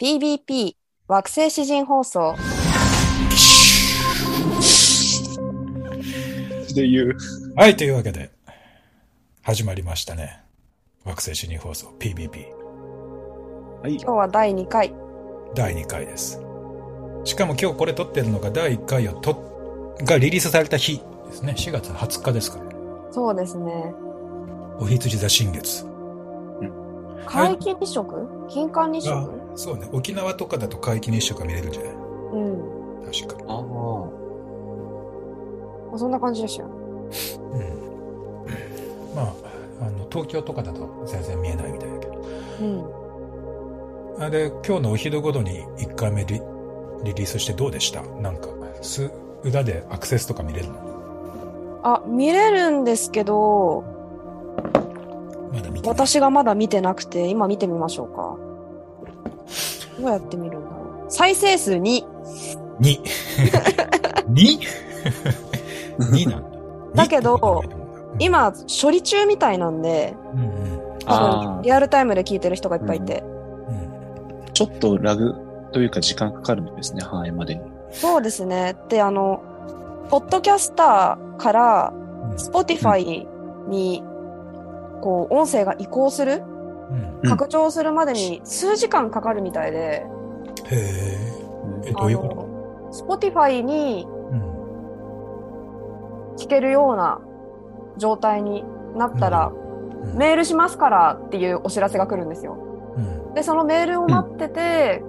PBP 惑星詩人放送で言う。はい、というわけで、始まりましたね。惑星主任放送 PBP はい。今日は第2回第2回です。しかも今日これ撮ってるのが第1回をと、がリリースされた日ですね。4月20日ですから。そうですねお羊座新月。皆既日食？金環日あ食？そうね。沖縄とかだと皆既日食が見れるんじゃない？うん確か。ああ。そんな感じでしたようん。まあ、あの、東京とかだと全然見えないみたいだけど。うんあれ、今日のお昼頃に1回目リリリースしてどうでした？なんか、す、裏でアクセスとか見れるの？あ見れるんですけどまだ見てない。私がまだ見てなくて今見てみましょうかどうやって見るんだろう再生数2 2。2? 2 なんだ。だけど2って考えてもらう、今処理中みたいなんでうんうん。ああリアルタイムで聞いてる人がいっぱいいて、うん。ちょっとラグというか時間かかるんですね、反映までに。そうですねであのポッドキャスターからうん Spotify にこう音声が移行するうん。うん拡張するまでに数時間かかるみたいで、へえ。え、どういうこあの Spotify にとうん。聞けるような状態になったら、うんメールしますからっていうお知らせが来るんですよ。うん。で、そのメールを待ってて、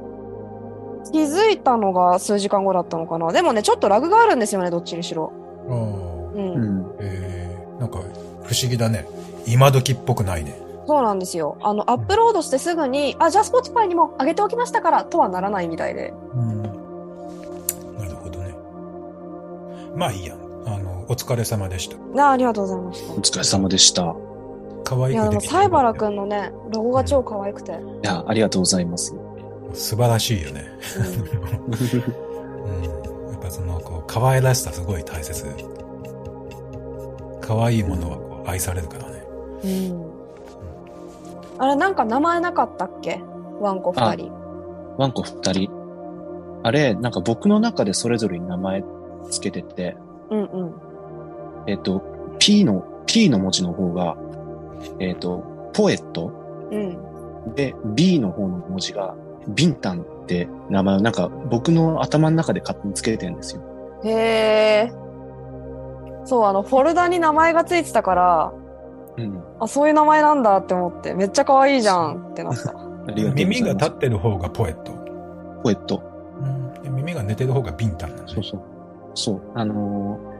気づいたのが数時間後だったのかな。でもね、ちょっとラグがあるんですよね、どっちにしろ。ああ。うん。うん。えー、なんか、不思議だね。今時っぽくないね。そうなんですよ。あの、アップロードしてすぐに、あ、じゃあ Spotify にも上げておきましたから、とはならないみたいで。うん。なるほどね。まあいいや。あの、お疲れ様でした。なあ、ありがとうございました。お疲れ様でした。可愛いや、でも、くんのね、ロゴが超可愛くて。いや、ありがとうございます。素晴らしいよね。うん。やっぱその、こう、可愛らしさすごい大切。可愛いものはこう愛されるからね。うん。うん。あれ、なんか名前なかったっけ？ワンコ二人。ワンコ二人。あれ、なんか僕の中でそれぞれに名前つけてて、うんうん。えっ、と、P の、P の文字の方が、えっ、と、ポエット？うん。で、B の方の文字が、ビンタンって名前をなんか僕の頭の中で勝手につけてるんですよ。へえ。そう、あの、フォルダに名前がついてたから、うん。あ、そういう名前なんだって思って、めっちゃ可愛いじゃんってなった。ありがとうございます。耳が立ってる方がポエット。ポエット。で耳が寝てる方がビンタンなん。そうそう。そう。あのー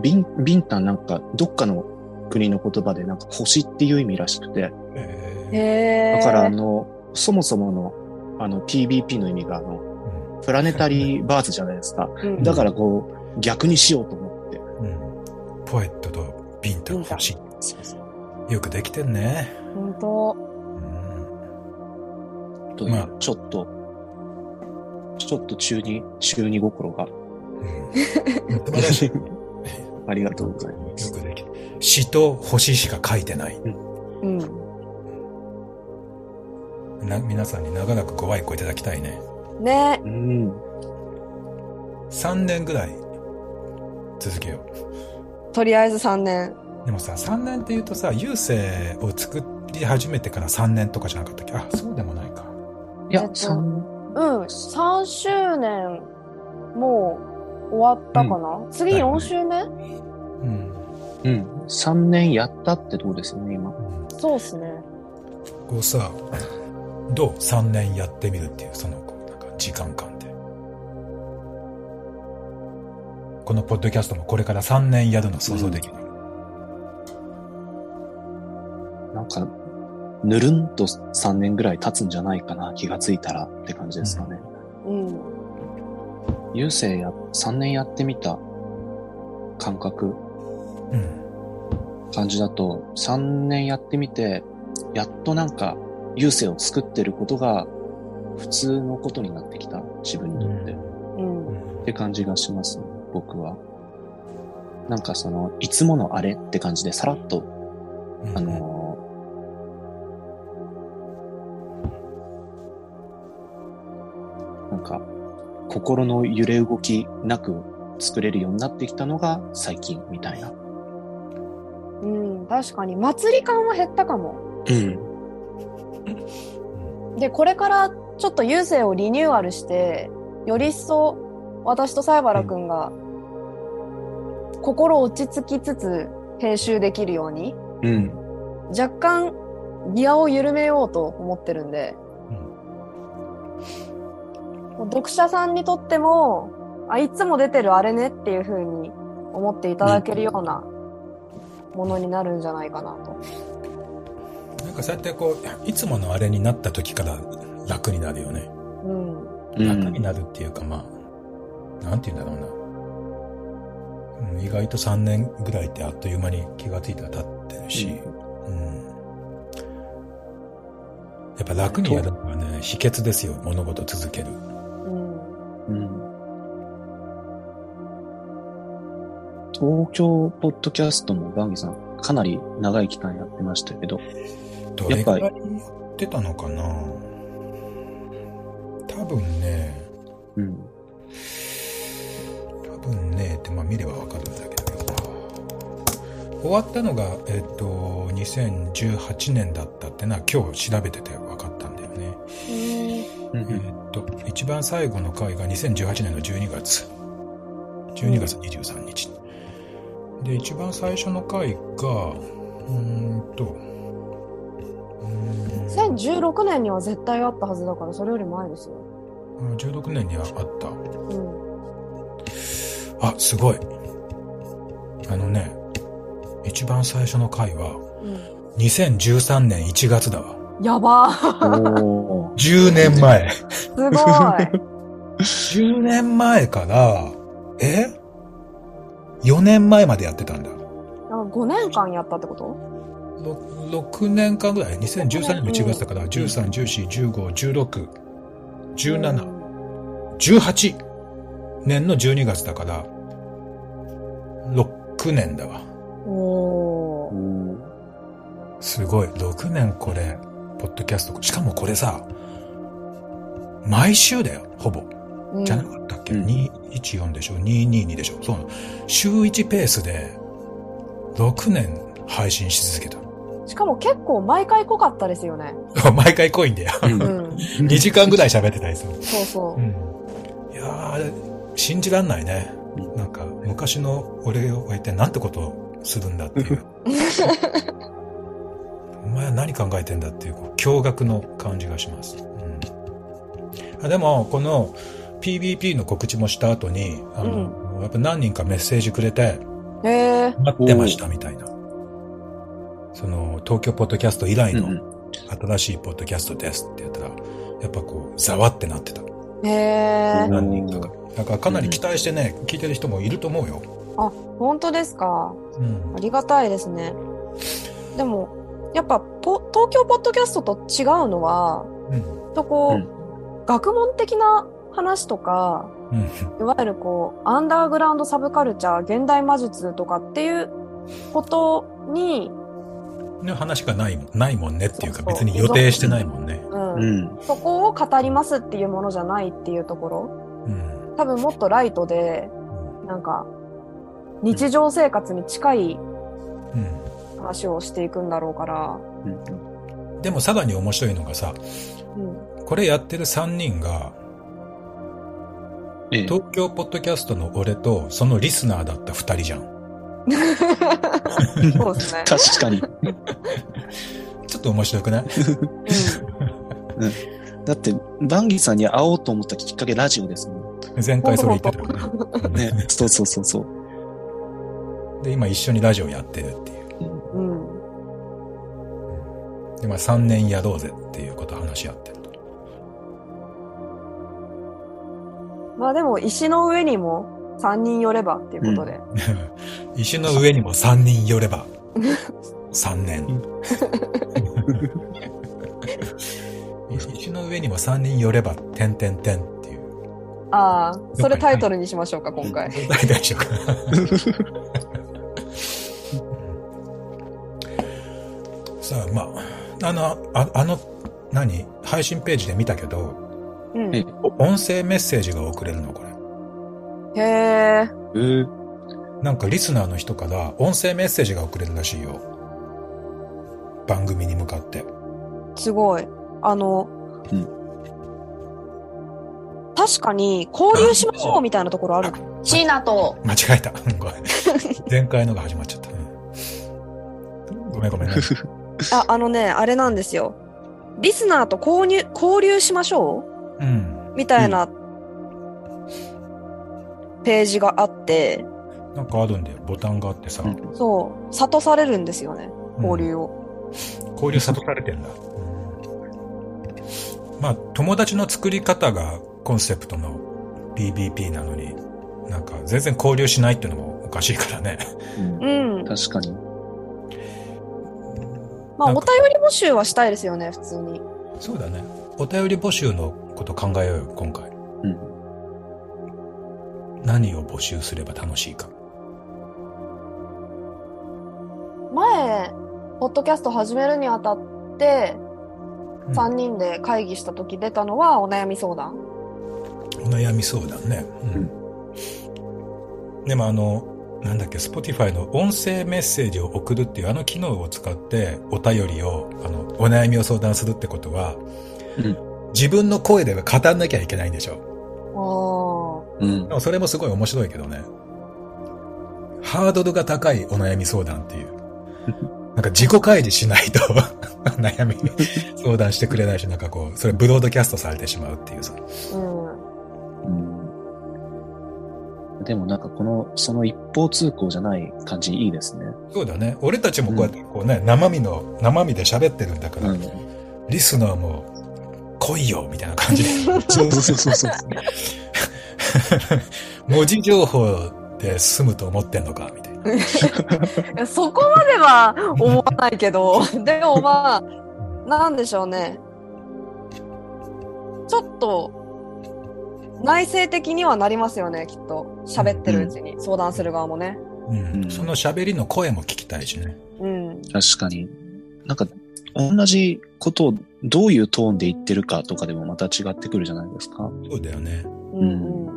ビン、ビンタンなんか、どっかの国の言葉でなんか星っていう意味らしくて、え。だからあの、そもそもの、あの、PBP の意味があの、プラネタリーバーズじゃないですか。うん、だからこう、逆にしようと思って。うんうんポエットとビンタン欲しい。よくできてんね。本当。うんという、まあちょっと、ちょっと中二、中二心が。うん素晴らしい。ありがとうございます。よくできて死と星しか書いてない。うん。な皆さんに長らくご愛顧いただきたいね。ねうん。3年ぐらい続けよとりあえず3年。う。でもさ、3年って言うとさ、郵政を作り始めてから3年とかじゃなかったっけ？あ、そうでもないか。いやえっ、と三うん、3周年、もう終わったかな、次4周年、うん。うん。3年やったってどうですよね、今。そうっすね。こうさ、どう ?3 年やってみるっていう、その、こう、なんか時間感で。このポッドキャストもこれから3年やるの想像できる。なんか、ぬるんと3年ぐらい経つんじゃないかな、気がついたらって感じですかね。うん。郵政や、3年やってみた感覚、うん。感じだと、3年やってみて、やっとなんか、郵政を作ってることが普通のことになってきた、自分にとって。うん。って感じがします、ね、僕は。なんかその、いつものあれって感じでさらっと、うんあの心の揺れ動きなく作れるようになってきたのが最近みたいな。うん、確かに祭り感は減ったかも。うん。で、これからちょっと優勢をリニューアルして、より一層私と西原くんが心落ち着きつつ編集できるように、うん。若干ギアを緩めようと思ってるんで、読者さんにとっても、あ、いつも出てるあれねっていう風に思っていただけるようなものになるんじゃないかなと。なんかそうやってこう、いつものあれになった時から楽になるよね。うん。うん。楽になるっていうか、まあ、なんて言うんだろうな。うん意外と3年ぐらいってあっという間に気がついたら経ってるし、うんやっぱ楽にやるのがね、秘訣ですよ、物事続ける。うん。うん。東京ポッドキャストもバンギさん、かなり長い期間やってましたけど、どれぐらいやってたのかな？多分ね、うん。多分ね、ってまあ見ればわかるんだけど、終わったのが、えっと、2018年だったってのは今日調べてて分かったんだよね。うんえっと、一番最後の回が2018年の12月。12月23日。で、一番最初の回が、うーんと、うーん2016年には絶対あったはずだから、それより前ですよ。あ16年にはあった。うん。あ、すごい。あのね、一番最初の回は、うん。2013年1月だわ。やばー。おー。10年前。すごい。10年前から、え ?4 年前までやってたんだ。なんか5年間やったってこと？ろ6年間ぐらい ?2013 年の1月だから、13、14、15、16、17、18年の12月だから、6年だわ。おー。おーすごい。6年これ、ポッドキャスト。しかもこれさ、毎週だよ、ほぼ。うんじゃなかったっけ、うん ?214 でしょ ?222 でしょ？そうなの。週1ペースで、6年配信し続けた。しかも結構毎回濃かったですよね。毎回濃いんだよ。う。うんん。2時間ぐらい喋ってたりする。そうそうう。ん。いやー、信じらんないね。なんか、昔の俺を置いてなんてことをするんだっていう。お前は何考えてんだっていう、こう驚愕の感じがします。うん。あでも、この PBP の告知もした後に、あの、やっぱ何人かメッセージくれて。待ってましたみたいな。その、東京ポッドキャスト以来のうん新しいポッドキャストですって言ったら、やっぱこう、ざわってなってた。へえ。何人かが。だからかなり期待してね、聞いてる人もいると思うよ。あ、本当ですか？うんあ。りがたいですね。でも、やっぱポ、東京ポッドキャストと違うのは、うん。とこう、うん学問的な話とか、うん。いわゆるこう、アンダーグラウンドサブカルチャー、現代魔術とかっていうことに、の話がないもん、ないもんねっていうかそうそう別に予定してないもんね。うんうん。そこを語りますっていうものじゃないっていうところ、うん。多分もっとライトで、なんか、日常生活に近いうん。話をしていくんだろうから、うんでもさらに面白いのがさ、うん。これやってる3人が、ええ。東京ポッドキャストの俺とそのリスナーだった2人じゃん。そうですね。確かに。ちょっと面白くない？だって、バンギーさんに会おうと思ったきっかけラジオですもん。前回それ言ってたよね。ね。そうそうそうそう。で、今一緒にラジオやってるっていう。で、まあ3年やろうぜっていうことを話し合ってると。まあでも、石の上にも3人寄ればっていうことで。石の上にも3人寄れば、3年。石の上にも3人寄れば、てんてんてんっていう。ああ、それタイトルにしましょうか、今回。大丈夫かな。さあ、まあ、あの、ああの、何？配信ページで見たけど、うん。音声メッセージが送れるの、これ。へえ。えー、なんかリスナーの人から音声メッセージが送れるらしいよ。番組に向かって。すごい。あの、うん確かに、交流しましょうみたいなところある。シーナと、間違えた。うんごめん。前回のが始まっちゃった。うんごめんごめん。あ、あのね、あれなんですよ。リスナーと交流、交流しましょう？ん。うみたいな、ページがあって、なんかあるんだよ。ボタンがあってさ。うんそう、諭されるんですよね。交流を。交流諭されてんだ。まあ、友達の作り方がコンセプトの BBP なのに、なんか全然交流しないっていうのもおかしいからね。うんうん。確かに。まあ、お便り募集はしたいですよね、普通に。そうだね。お便り募集のこと考えようよ、今回。うん。何を募集すれば楽しいか。前、ポッドキャスト始めるにあたって、うん3人で会議した時出たのはお悩み相談。お悩み相談ね。うん。でもあの、なんだっけ、Spotify の音声メッセージを送るっていうあの機能を使ってお便りを、あの、お悩みを相談するってことは、うん自分の声では語んなきゃいけないんでしょ。うんで。もそれもすごい面白いけどね。ハードルが高いお悩み相談っていう。なんか自己開示しないと 悩み相談してくれないし、なんかこう、それブロードキャストされてしまうっていうさ。うん。うん。でもなんかこの、その一方通行じゃない感じいいですね。そうだね。俺たちもこうやってこうね、生身の、生身で喋ってるんだから、うん。リスナーも来いよみたいな感じで。そうそうそうそう。文字情報で済むと思ってんのかみたいな。そこまでは思わないけど、でもまあ、なんでしょうね。ちょっと、内省的にはなりますよね、きっと。喋ってるうちに、相談する側もね。うんうんその喋りの声も聞きたいしね。うん。確かに。なんか、同じことをどういうトーンで言ってるかとかでもまた違ってくるじゃないですか。そうだよね。うん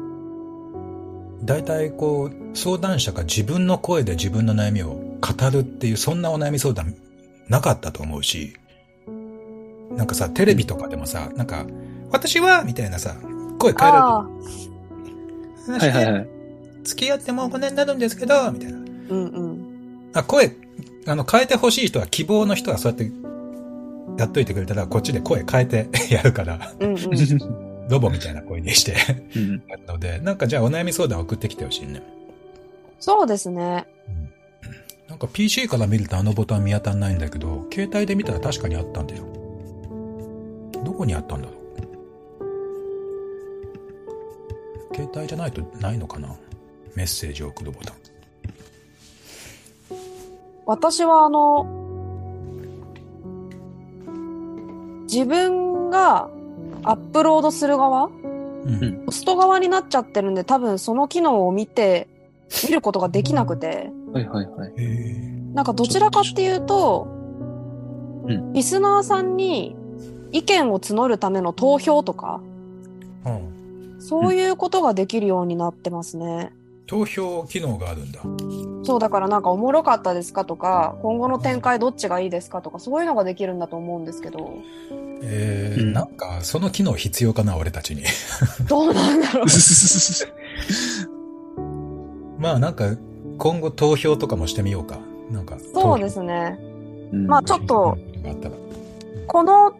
うん。大体こう、相談者が自分の声で自分の悩みを語るっていう、そんなお悩み相談なかったと思うし、なんかさ、テレビとかでもさ、なんか、私はみたいなさ、声変える。はいはいはい。付き合ってもう5年になるんですけど、みたいな。うんうん。あ、声、あの、変えてほしい人は、希望の人はそうやって、やっといてくれたら、こっちで声変えて やるから、うんうん。ロボみたいな声にして、うんやるので、なんかじゃあお悩み相談送ってきてほしいね。そうですね。なんか PC から見るとあのボタン見当たんないんだけど、携帯で見たら確かにあったんだよ。どこにあったんだろ携帯じゃないとないのかな？メッセージを送るボタン。私はあの、自分がアップロードする側うん。ホスト側になっちゃってるんで、多分その機能を見て、見ることができなくて、はいはいはい。なんかどちらかっていうと、うんリスナーさんに意見を募るための投票とか、うん。そういうことができるようになってますね。投票機能があるんだ。そうだからなんかおもろかったですかとか、今後の展開どっちがいいですかとか、そういうのができるんだと思うんですけど、えーうんなんか、その機能必要かな、俺たちに。どうなんだろう。まあなんか、今後投票とかもしてみようか。なんか。そうですね。うんまあちょっと。この、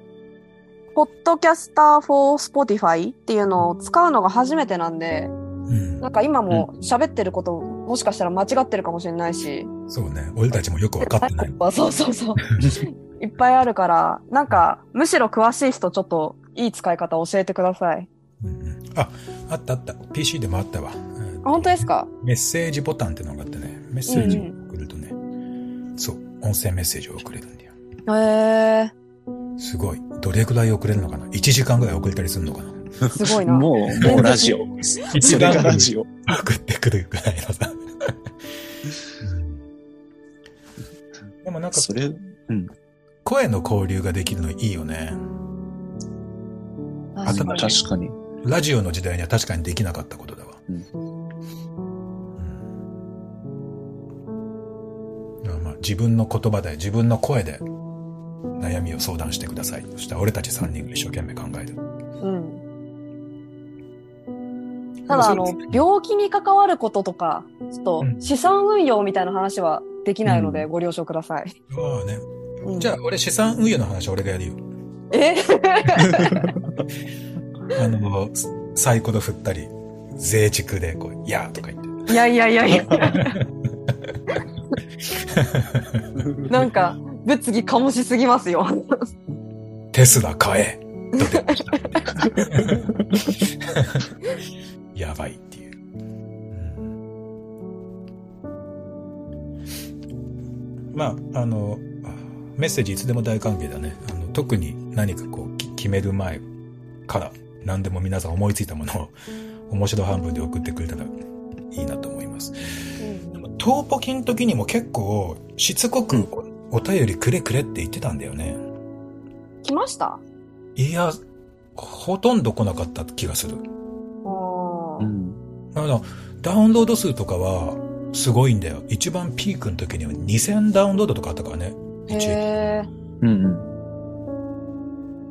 ポッドキャスター for Spotify っていうのを使うのが初めてなんで、うんなんか今も喋ってること、もしかしたら間違ってるかもしれないし、そうね。俺たちもよくわかってない。そうそうそう。いっぱいあるから、なんか、むしろ詳しい人ちょっといい使い方教えてください。うんうんあ、あったあった。PC でもあったわ。うんあ本当ですか？メッセージボタンってのがあってね。メッセージを送るとね。そう。音声メッセージを送れるんだよ。へえすごい。どれぐらい送れるのかな ?1 時間ぐらい送れたりするのかな？ー、すごいな。もう、もうラジオ。それがラジオ。送ってくるぐらいのさ。でもなんか、それ、うん。声の交流ができるのいいよね。確かに。新し確かに。ラジオの時代には確かにできなかったことだわ。うんうんだからまあ自分の言葉で、自分の声で悩みを相談してください。そしたら俺たち3人が一生懸命考える。うん。ただ、あの、病気に関わることとか、ちょっとうん資産運用みたいな話はできないので、うご了承ください。ああね。うんじゃあ俺資産運用の話は俺がやるよ。え？あの、サイコロ振ったり、税畜でこう、いやーとか言って。いやいやいやいや。なんか、物議醸しすぎますよ。テスラ買え。やばいっていう。うんまあ、あの、メッセージいつでも大歓迎だね。あの特に何かこうき決める前から何でも皆さん思いついたものを面白半分で送ってくれたらいいなと思います。でもトーポキの時にも結構しつこくおお便りくれくれって言ってたんだよね。来ました？いや、ほとんど来なかった気がする。あーうん。あの、ダウンロード数とかはすごいんだよ。一番ピークの時には2000ダウンロードとかあったからね。一時へーうんう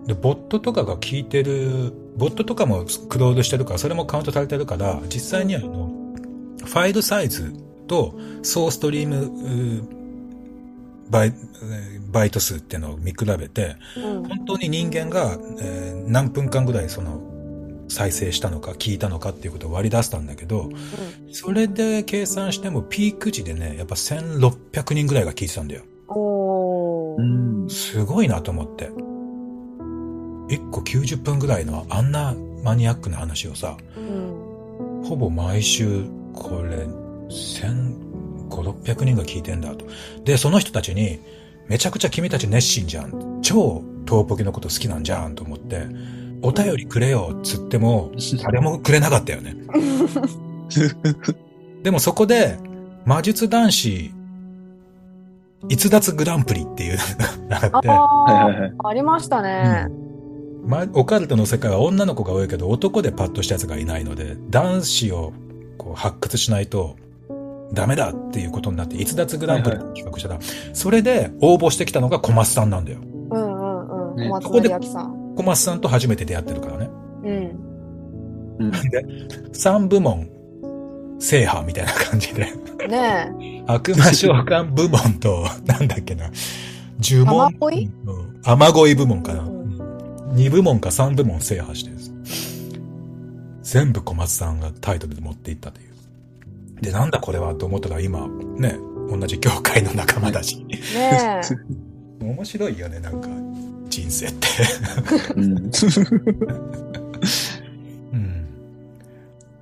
ん。で、ボットとかが聞いてる、ボットとかもクロードしてるから、それもカウントされてるから、実際にはあの、ファイルサイズとソーストリームバイ、えーバイト数っていうのを見比べて、うん本当に人間が、えー何分間ぐらいその再生したのか聞いたのかっていうことを割り出したんだけど、それで計算してもピーク時でね、やっぱ1600人ぐらいが聞いてたんだよ。おーうん。すごいなと思って。1個90分ぐらいのあんなマニアックな話をさ、うんほぼ毎週これ1500、600人が聞いてんだと。で、その人たちにめちゃくちゃ君たち熱心じゃん。超トーポキのこと好きなんじゃんと思って、お便りくれよっつっても誰もくれなかったよね。でもそこで魔術男子逸脱グランプリっていうのがあって、あ。あ、ありましたね。ま、オカルトの世界は女の子が多いけど男でパッとしたやつがいないので、男子をこう発掘しないとダメだっていうことになって、逸脱グランプリって企画したら、それで応募してきたのが小松さんなんだよ。うんうんうん。ね小松成明さん。小松さんと初めて出会ってるからね。うん。うん。で、3部門制覇みたいな感じで、ねえ。悪魔召喚部門と、なんだっけな、呪文。雨乞い？うん雨乞い部門かな。うん2部門か3部門制覇してるんです全部小松さんがタイトルで持っていったという。で、なんだこれはと思ったら今、ね、同じ業界の仲間だし。ねえ。面白いよね、なんか、人生って。うん。うん。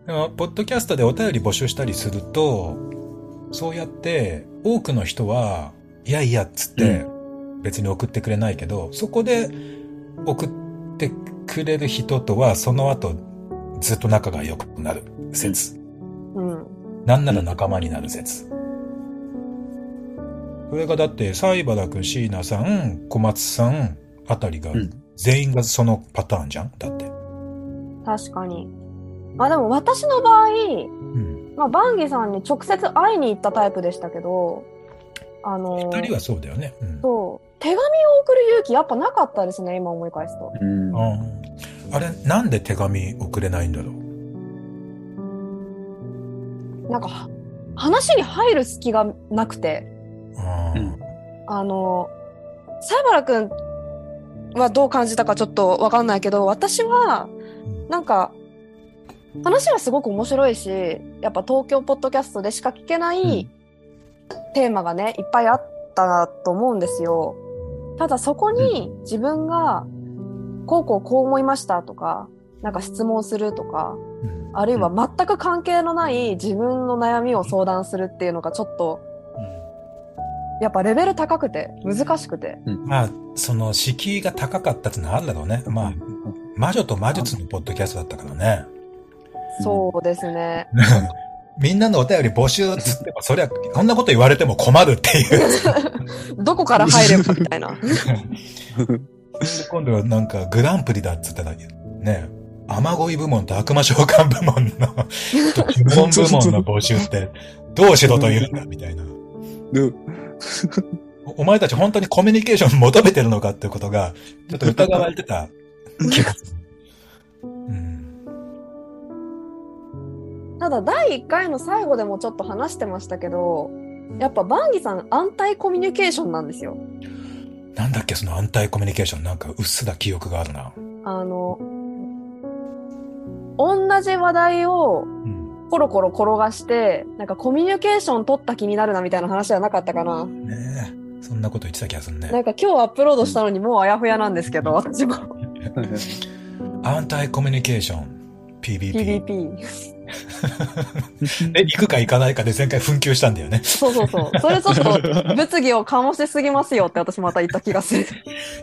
でも、ポッドキャストでお便り募集したりすると、そうやって、多くの人は、いやいやっつって、別に送ってくれないけど、そこで送ってくれる人とは、その後、ずっと仲が良くなる説。うん。なんなら仲間になる説。これがだって、サイバラ君、椎名さん、小松さんあたりがうん、全員がそのパターンじゃん？だって。確かに。まあでも私の場合、うん。まあバンギさんに直接会いに行ったタイプでしたけど、あの二人はそうだよね。うん。そう、手紙を送る勇気やっぱなかったですね、今思い返すと。うん。ああれ、なんで手紙送れないんだろう？なんかは、話に入る隙がなくて、あーうん。あの、サイバラ君はどう感じたかちょっとわかんないけど、私は、なんか、話はすごく面白いし、やっぱ東京ポッドキャストでしか聞けないテーマがね、いっぱいあったなと思うんですよ。ただそこに自分が、こうこうこう思いましたとか、なんか質問するとか、うんあるいは全く関係のない自分の悩みを相談するっていうのがちょっと、やっぱレベル高くて、難しくて。まあ、その、敷居が高かったってのはあるだろうね。まあ、魔女と魔術のポッドキャストだったからね。そうですね。みんなのお便り募集っつっても、そりゃ、こんなこと言われても困るっていう。どこから入ればみたいな。今度はなんかグランプリだっつったら、ね、雨乞い部門と悪魔召喚部門の、部門部門の募集って、どうしろと言うんだ、みたいな。でおお前たち本当にコミュニケーション求めてるのかっていうことが、ちょっと疑われてた気がする。うん。ただ第1回の最後でもちょっと話してましたけどやっぱバンギさん安泰コミュニケーションなんですよ。なんだっけ、その安泰コミュニケーション。なんか、うっすら記憶があるな。あの同じ話題をうん。コロコロ転がしてなんかコミュニケーション取った気になるなみたいな話はなかったかな。ねえ。そんなこと言ってた気がするね。なんか今日アップロードしたのにもうあやふやなんですけど私も 安泰コミュニケーション。PBP。PVP。え、行くか行かないかで前回紛糾したんだよね。そうそうそう。それちょっと物議を醸しすぎますよって私また言った気がする。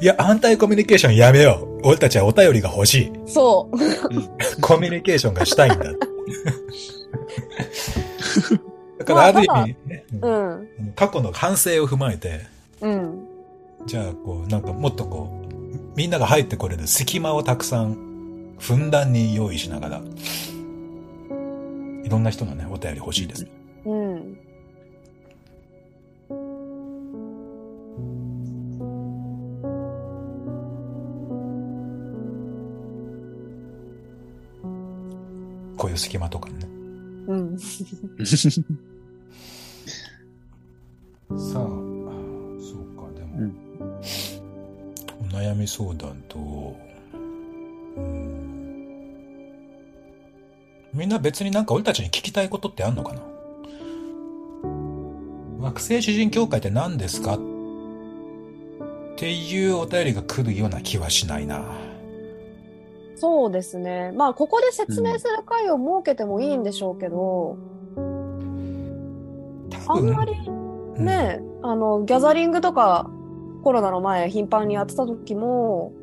いや、安泰コミュニケーションやめよう。俺たちはお便りが欲しい。そう。コミュニケーションがしたいんだ。だから、ある意味、ね、うん。過去の反省を踏まえて、うん。じゃあ、こう、なんかもっとこう、みんなが入ってこれる隙間をたくさん、ふんだんに用意しながら、いろんな人のね、お便り欲しいです。うん。こういう隙間とかね。うん。さあ、そうか、でも、うんお悩み相談と、うんみんな別になんか俺たちに聞きたいことってあんのかな？惑星詩人協会って何ですか？っていうお便りが来るような気はしないな。そうですね。まあ、ここで説明する会を設けてもいいんでしょうけど、多分あんまりうんね、あの、ギャザリングとかコロナの前頻繁にやってた時も、うん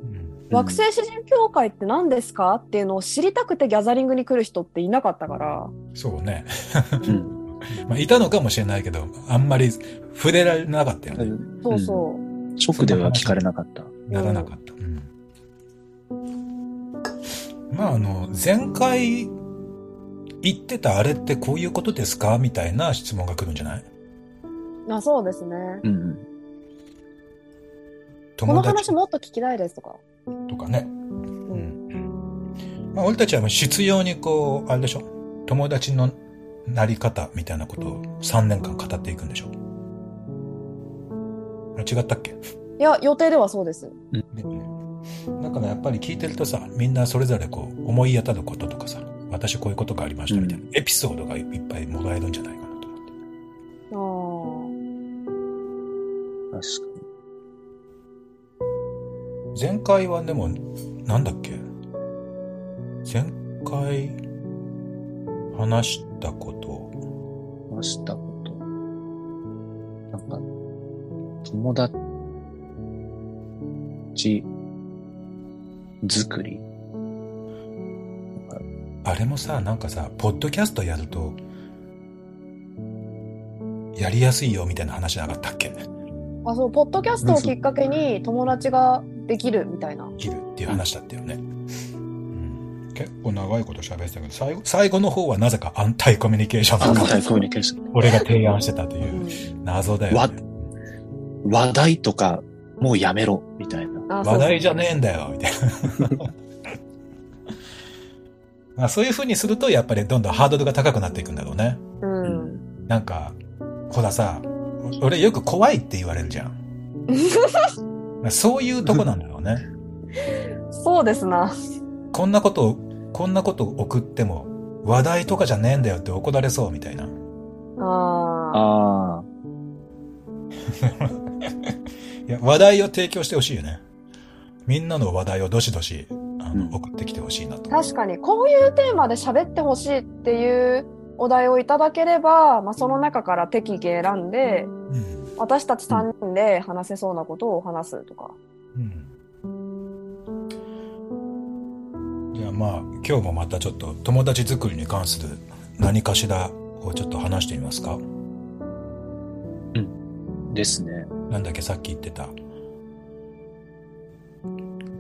惑星詩人協会って何ですか？っていうのを知りたくてギャザリングに来る人っていなかったから、そうね。うん まあ、いたのかもしれないけど、あんまり触れられなかったよね。そうそう。直では聞かれなかった。ならなかった。うん。まあ、あの、前回言ってたあれってこういうことですか？みたいな質問が来るんじゃない？あそうですね。うんうん。この話もっと聞きたいですとか。とかね。う。うんん。まあ、俺たちはもう必要にこう、あれでしょ？友達のなり方みたいなことを3年間語っていくんでしょ？あ違ったっけ？いや、予定ではそうです。だからやっぱり聞いてるとさ、みんなそれぞれこう思い当たることとかさ、私こういうことがありましたみたいな、エピソードがいっぱいもらえるんじゃないかなと思って。ああ。確か前回はでも、なんだっけ？前回話したこと、に。話したこと。なんか、友達作り。あれもさ、なんかさ、ポッドキャストやると、やりやすいよみたいな話なかったっけ？あ、そう、ポッドキャストをきっかけに友達ができるみたいな。いるっていう話だったよね。うん、結構長いこと喋ってたけど、最後、最後の方はなぜか安泰コミュニケーションとか、安泰コミュニケーション。俺が提案してたとう。いうん謎だよ、わね。話題とか、もうやめろ、みたいな。話題じゃねえんだよ、みたいな。まあそういう風にすると、やっぱりどんどんハードルが高くなっていくんだろうね。うん。なんか、ほらさ、俺よく怖いって言われるじゃん。そういうとこなんだろうね。そうですな。こんなことを、こんなことを送っても、話題とかじゃねえんだよって怒られそうみたいな。ああ。ああ。いや、話題を提供してほしいよね。みんなの話題をどしどし、あの、うん送ってきてほしいなと。確かに、こういうテーマで喋ってほしいっていうお題をいただければ、まあ、その中から適宜選んで、うん。私たち3人で話せそうなことを話すとか。うん。じゃあまあ、今日もまたちょっと友達作りに関する何かしらをちょっと話してみますか？ですね。なんだっけ？さっき言ってた。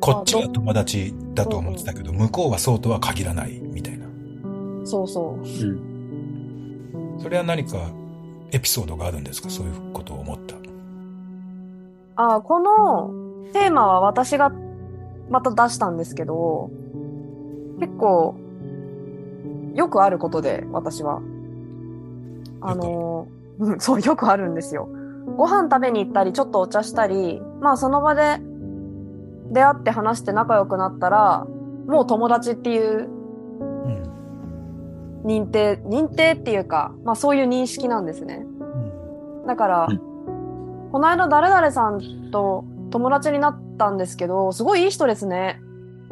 こっちは友達だと思ってたけど、向こうはそうとは限らないみたいな。そうそう。うん。それは何かエピソードがあるんですか？そういうことを思った。あこのテーマは私がまた出したんですけど、結構よくあることで、私は。あの、うん、そう、よくあるんですよ。ご飯食べに行ったり、ちょっとお茶したり、まあその場で出会って話して仲良くなったら、もう友達っていううん。認定、認定っていうか、まあそういう認識なんですね。だから、うんこの間誰々さんと友達になったんですけど、すごいいい人ですね。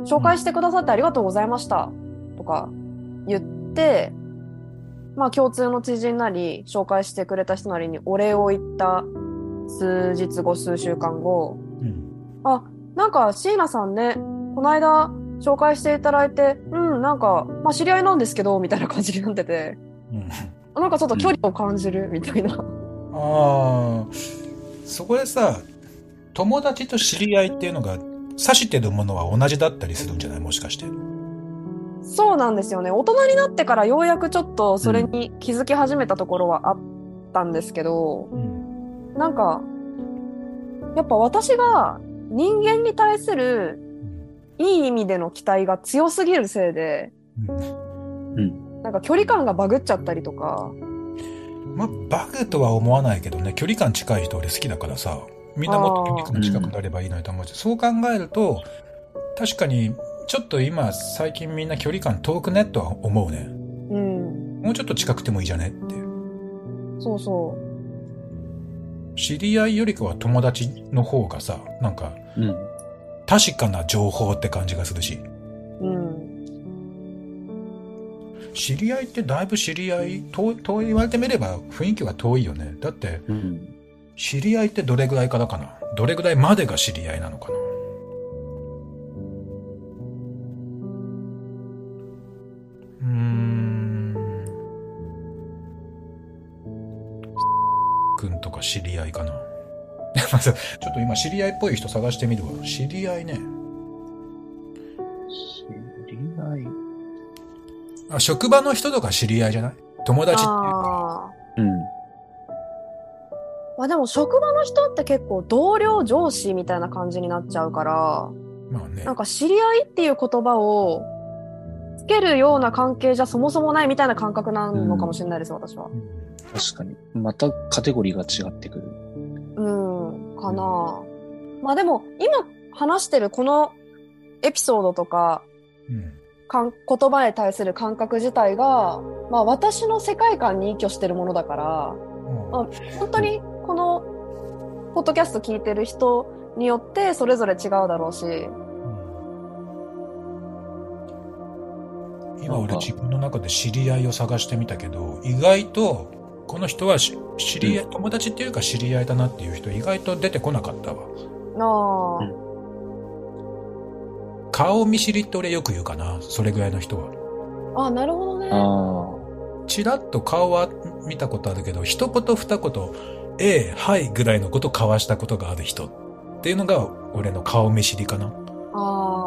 紹介してくださってありがとうございました。とか言って、まあ共通の知人なり、紹介してくれた人なりにお礼を言った数日後、数週間後、うん。あ、なんか椎名さんね、この間紹介していただいて、うん、なんか、まあ知り合いなんですけど、みたいな感じになってて、うん。なんかちょっと距離を感じるみたいな。ああ、そこでさ、友達と知り合いっていうのが指してるものは同じだったりするんじゃない？もしかして。そうなんですよね。大人になってからようやくちょっとそれに気づき始めたところはあったんですけど、うん。なんか、やっぱ私が人間に対するいい意味での期待が強すぎるせいで、うん。なんか距離感がバグっちゃったりとか、まあ、バグとは思わないけどね、距離感近い人俺好きだからさ、みんなもっと距離感近くなればいいのにと思うし、そう考えると、確かに、ちょっと今、最近みんな距離感遠くねとは思うね。うん、もうちょっと近くてもいいじゃねって。そうそう。知り合いよりかは友達の方がさ、なんか、うん。確かな情報って感じがするし。うん。知り合いってだいぶ知り合い、遠い、遠い言われてみれば雰囲気は遠いよね。だって、うん。知り合いってどれぐらいからかな？どれぐらいまでが知り合いなのかな？うーん。くんとか知り合いかな？まず、ちょっと今知り合いっぽい人探してみるわ。知り合いね。知り合い。あ、職場の人とか知り合いじゃない？友達っていうか。ああ。うん。まあでも職場の人って結構同僚上司みたいな感じになっちゃうから、まあねなん。か知り合いっていう言葉をつけるような関係じゃそもそもないみたいな感覚なのかもしれないです、私は。確かに。またカテゴリーが違ってくる。うん、かな。まあでも今話してるこのエピソードとかうん。かん言葉に対する感覚自体が、まあ私の世界観に依拠してるものだから、うんあ本当にこのポッドキャスト聞いてる人によってそれぞれ違うだろうし、今俺自分の中で知り合いを探してみたけど、意外と、この人はし知り合い、友達っていうか知り合いだなっていう人意外と出てこなかったわ。なあ、うん顔見知りって俺よく言うかな。それぐらいの人は。あなるほどね。あちらっと顔は見たことあるけど、一言二言、ええ、はいぐらいのこと交わしたことがある人っていうのが俺の顔見知りかな。あ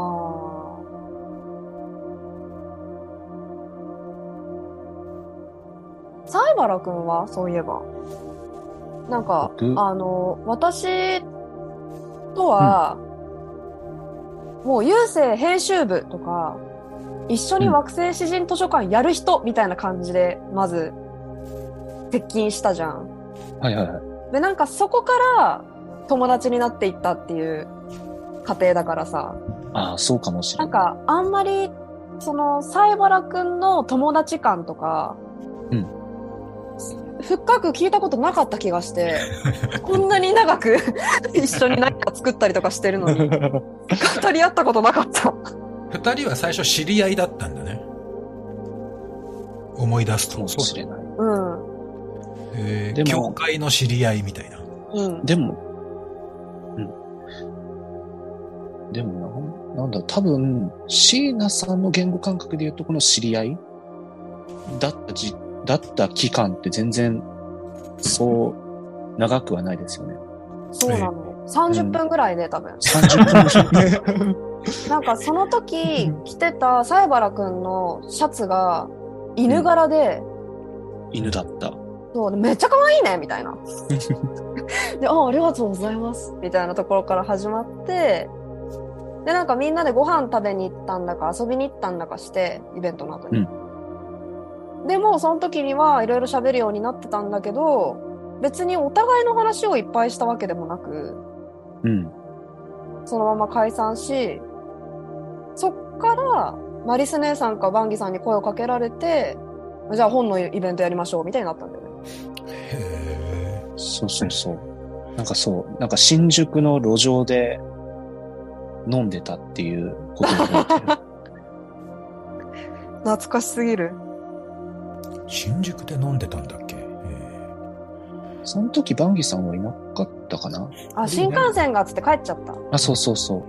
西原くんは？そういえば。なんか、僕？あの、私とは、もう郵政編集部とか、一緒に惑星詩人図書館やる人みたいな感じで、まず、接近したじゃん。あ。はいはいはい。で、なんかそこから友達になっていったっていう過程だからさ、ああ、そうかもしれない。なんかあんまり、その、サイバラくんの友達感とか、うん深く聞いたことなかった気がして、こんなに長く 一緒に何か作ったりとかしてるのに、語り合ったことなかった。二人は最初知り合いだったんだね。思い出すと。かもしれない。うん。えー、でも教会の知り合いみたいな。うん。でも、うん。でもな、なんだ、多分、椎名さんの言語感覚で言うと、この知り合いだったじ、だった期間って全然、そう、長くはないですよね。そうなの。30分ぐらいで多分。30分ぐらい。なんかその時着てた西原くんのシャツが犬柄で、犬だった。そう、めっちゃ可愛いねみたいな。で、あ、ありがとうございます。みたいなところから始まって、で、なんかみんなでご飯食べに行ったんだか遊びに行ったんだかして、イベントの後に。でも、その時にはいろいろ喋るようになってたんだけど、別にお互いの話をいっぱいしたわけでもなく、うん。そのまま解散し、そっから、マリス姉さんかバンギさんに声をかけられて、じゃあ本のイベントやりましょう、みたいになったんだよね。へそうそうそう。なんかそう、なんか新宿の路上で飲んでたっていうことを覚えてる。懐かしすぎる。ー新宿で飲んでたんだっけ？へその時バンギさんはいなかったかな？あ、新幹線がつって帰っちゃった。あ、そうそうそう。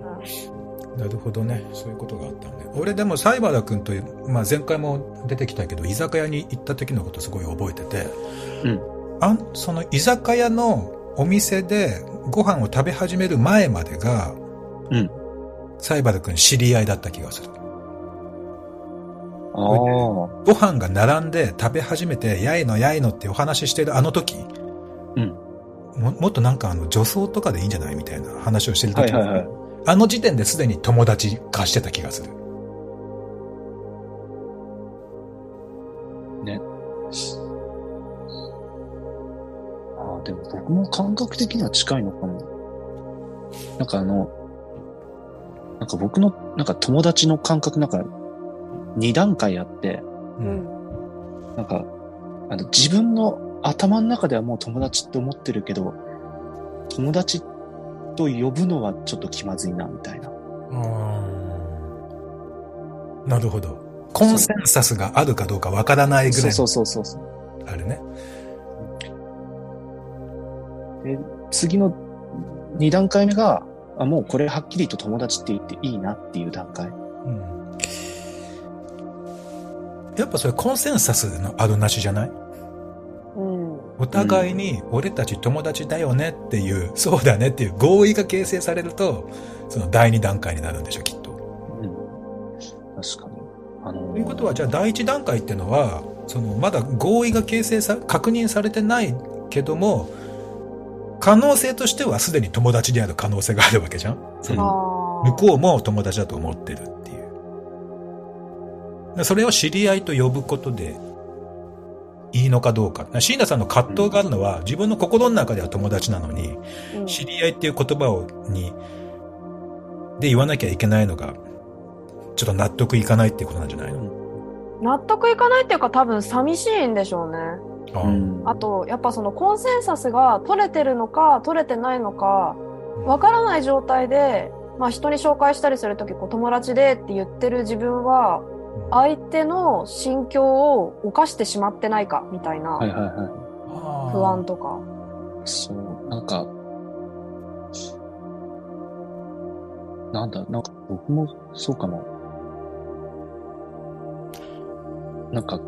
ーなるほどね。そういうことがあったんで。俺でも、西原くんという、まあ前回も出てきたけど、居酒屋に行った時のことすごい覚えてて、うん。あん、その居酒屋のお店でご飯を食べ始める前までが、うん。西原くん知り合いだった気がする。ああ。ご飯が並んで食べ始めて、やいのやいのってお話ししてるあの時、うん。ももっとなんかあの女装とかでいいんじゃないみたいな話をしてる時、はいはいはい。あの時点ですでに友達化してた気がする。ね。ああ、でも僕も感覚的には近いのかも。なんかあの、なんか僕の、なんか友達の感覚なんか、二段階あって、う。うんん。なんか、あの、自分の頭の中ではもう友達って思ってるけど、友達と呼ぶのはちょっと気まずいな、みたいな。なるほど。コンセンサスがあるかどうかわからないぐらいのそうそうそうそう。あれね。で、次の二段階目が、あ、もうこれはっきりと友達って言っていいなっていう段階。うん。やっぱそれコンセンサスのあるなしじゃない？うん。お互いに俺たち友達だよねっていう、そうだねっていう合意が形成されると、その第二段階になるんでしょ、きっと。うん。確かに。あのーということは、じゃあ第一段階ってのは、そのまだ合意が形成さ、確認されてないけども、可能性としてはすでに友達である可能性があるわけじゃんそのあ向こうも友達だと思ってるっていう。でそれを知り合いと呼ぶことでいいのかどうか。椎名さんの葛藤があるのは、自分の心の中では友達なのに、ーうん知り合いっていう言葉を、に、で言わなきゃいけないのが、ちょっと納得いかないっていうことなんじゃないの、納得いかないっていうか多分寂しいんでしょうね。ああうん。あと、やっぱそのコンセンサスが取れてるのか取れてないのかわからない状態で、まあ人に紹介したりするとき、こう友達でって言ってる自分は、相手の心境を犯してしまってないかみたいなはいはいはい。不安とか。そう、なんか、なんだ、なんか僕もそうかな。なんか、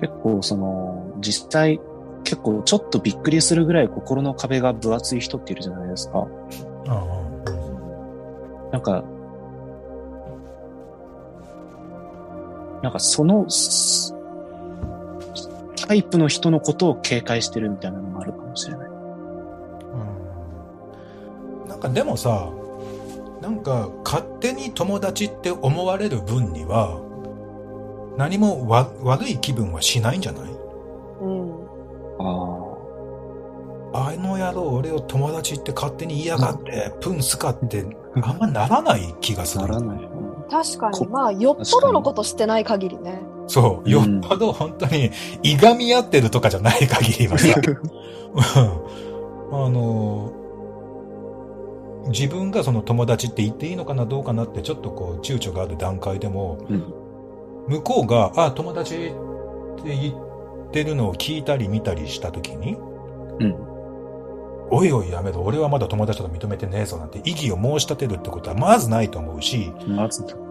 結構その、実際、結構ちょっとびっくりするぐらい心の壁が分厚い人っているじゃないですか。ああなんか、なんかその、すタイプの人のことを警戒してるみたいなのもあるかもしれない。うんなんかでもさ、なんか勝手に友達って思われる分には、何もわ悪い気分はしないんじゃない？うん。ああの野郎俺を友達って勝手に言いやがって、プンスかってあんまならない気がすあ、る。ならない。確かに。こまあ、よっぽどのことしてない限りね。そう。よっぽど本当に、いがみ合ってるとかじゃない限りはさ、うん あの、自分がその友達って言っていいのかなどうかなってちょっとこう躊躇がある段階でも、うん向こうが、あ、友達って言ってるのを聞いたり見たりしたときに、うん。おいおいやめろ、俺はまだ友達だと認めてねえぞなんて異議を申し立てるってことはまずないと思うし、まず、うん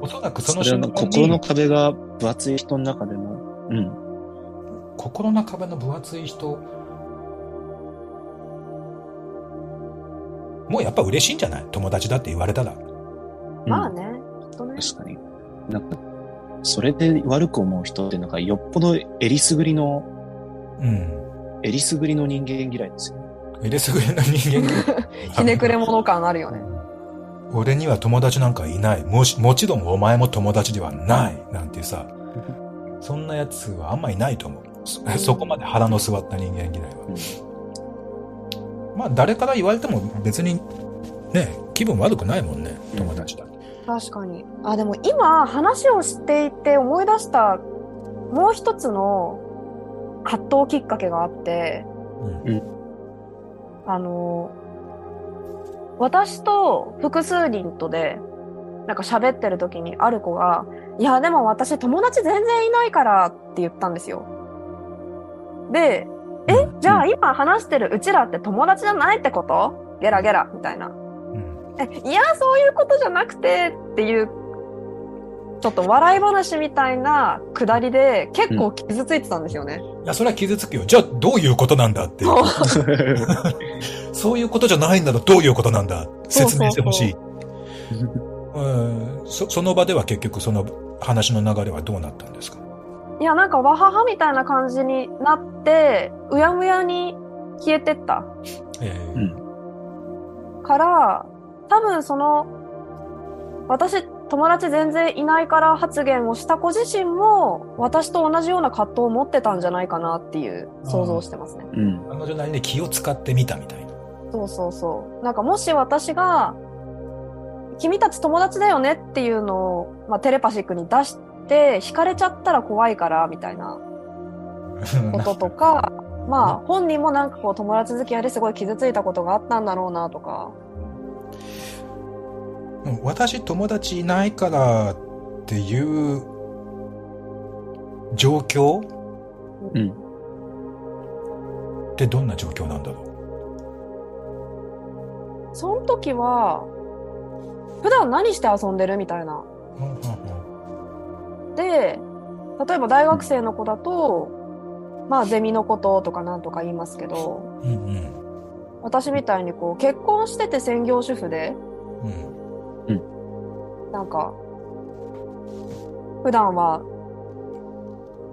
お。そらくその瞬間に心の壁が分厚い人の中でも、うん。心の壁の分厚い人、もうやっぱ嬉しいんじゃない？友達だって言われたら。まあね、きっとね。確かに。なんか、それで悪く思う人ってなんかよっぽどえりすぐりの、うん。えりすぐりの人間嫌いですよ。えれすぐりの人間が ひねくれ者感あるよね。俺には友達なんかいない。もし、もちろんお前も友達ではない。なんてさ、そんなやつはあんまいないと思う。そそこまで腹の据わった人間嫌いは。まあ誰から言われても別にね、気分悪くないもんね、友達だ。確かに。あ、でも今話をしていて思い出したもう一つの葛藤きっかけがあって、うんあの、私と複数人とで、なんか喋ってる時にある子が、いや、でも私友達全然いないからって言ったんですよ。で、え、じゃあ今話してるうちらって友達じゃないってこと？ゲラゲラみたいな。いや、そういうことじゃなくてっていう、ちょっと笑い話みたいなくだりで結構傷ついてたんですよね。いや、それは傷つくよ。じゃあどういうことなんだっていう。そう いうことじゃないんだろ、どういうことなんだ？説明してほしい。うんそその場では結局その話の流れはどうなったんですか？いや、なんかわははみたいな感じになって、うやむやに消えてったええうんから、多分その、私友達全然いないから発言をした子自身も、私と同じような葛藤を持ってたんじゃないかなっていう想像をしてますね。うん。彼女なりに気を使ってみたみたいな。そうそうそう。なんかもし私が、君たち友達だよねっていうのを、まあ、テレパシックに出して、惹かれちゃったら怖いから、みたいなこととか、まあ、本人もなんかこう友達付き合いですごい傷ついたことがあったんだろうなとか。うん私友達いないからっていう状況うん。ってどんな状況なんだろその時は、普段何して遊んでるみたいな。う、うんうんで、例えば大学生の子だと、まあゼミのこととかなんとか言いますけど、うんうん私みたいにこう結婚してて専業主婦で、うんなんか、普段は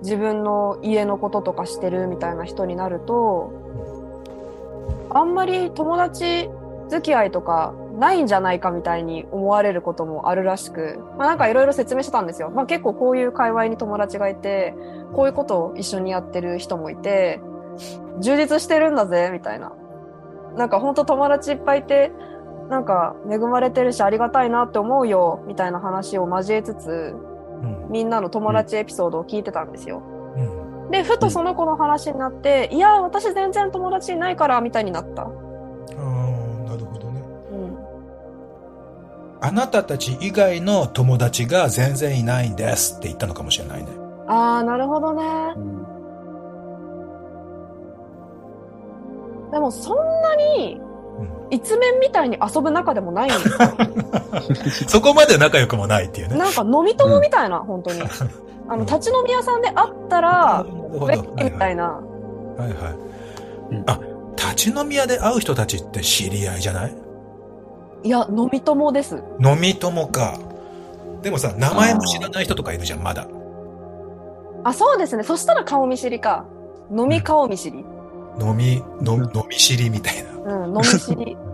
自分の家のこととかしてるみたいな人になると、あんまり友達付き合いとかないんじゃないかみたいに思われることもあるらしく、まあなんかいろいろ説明してたんですよ。まあ結構こういう界隈に友達がいて、こういうことを一緒にやってる人もいて、充実してるんだぜ、みたいな。なんか本当友達いっぱいいて、なんか恵まれてるしありがたいなって思うよ、みたいな話を交えつつ、うんみんなの友達エピソードを聞いてたんですよ。うんで、ふとその子の話になって、いや、私全然友達いないから、みたいになった。ああなるほどねうん。あなたたち以外の友達が全然いないんですって言ったのかもしれないねあー、なるほどね。うんでもそんなにうん一面みたいに遊ぶ仲でもないんですよ。そこまで仲良くもないっていうねなんか飲み友みたいな、本当に。あの、立ち飲み屋さんで会ったら、ウェッみたいな。はいはい。うんあ、立ち飲み屋で会う人たちって知り合いじゃない？いや、飲み友です。飲み友か。でもさ、名前も知らない人とかいるじゃん、まだ。あ、そうですね。そしたら顔見知りか。飲み顔見知り。飲み、飲み飲み知りみたいな。うん、飲み知り。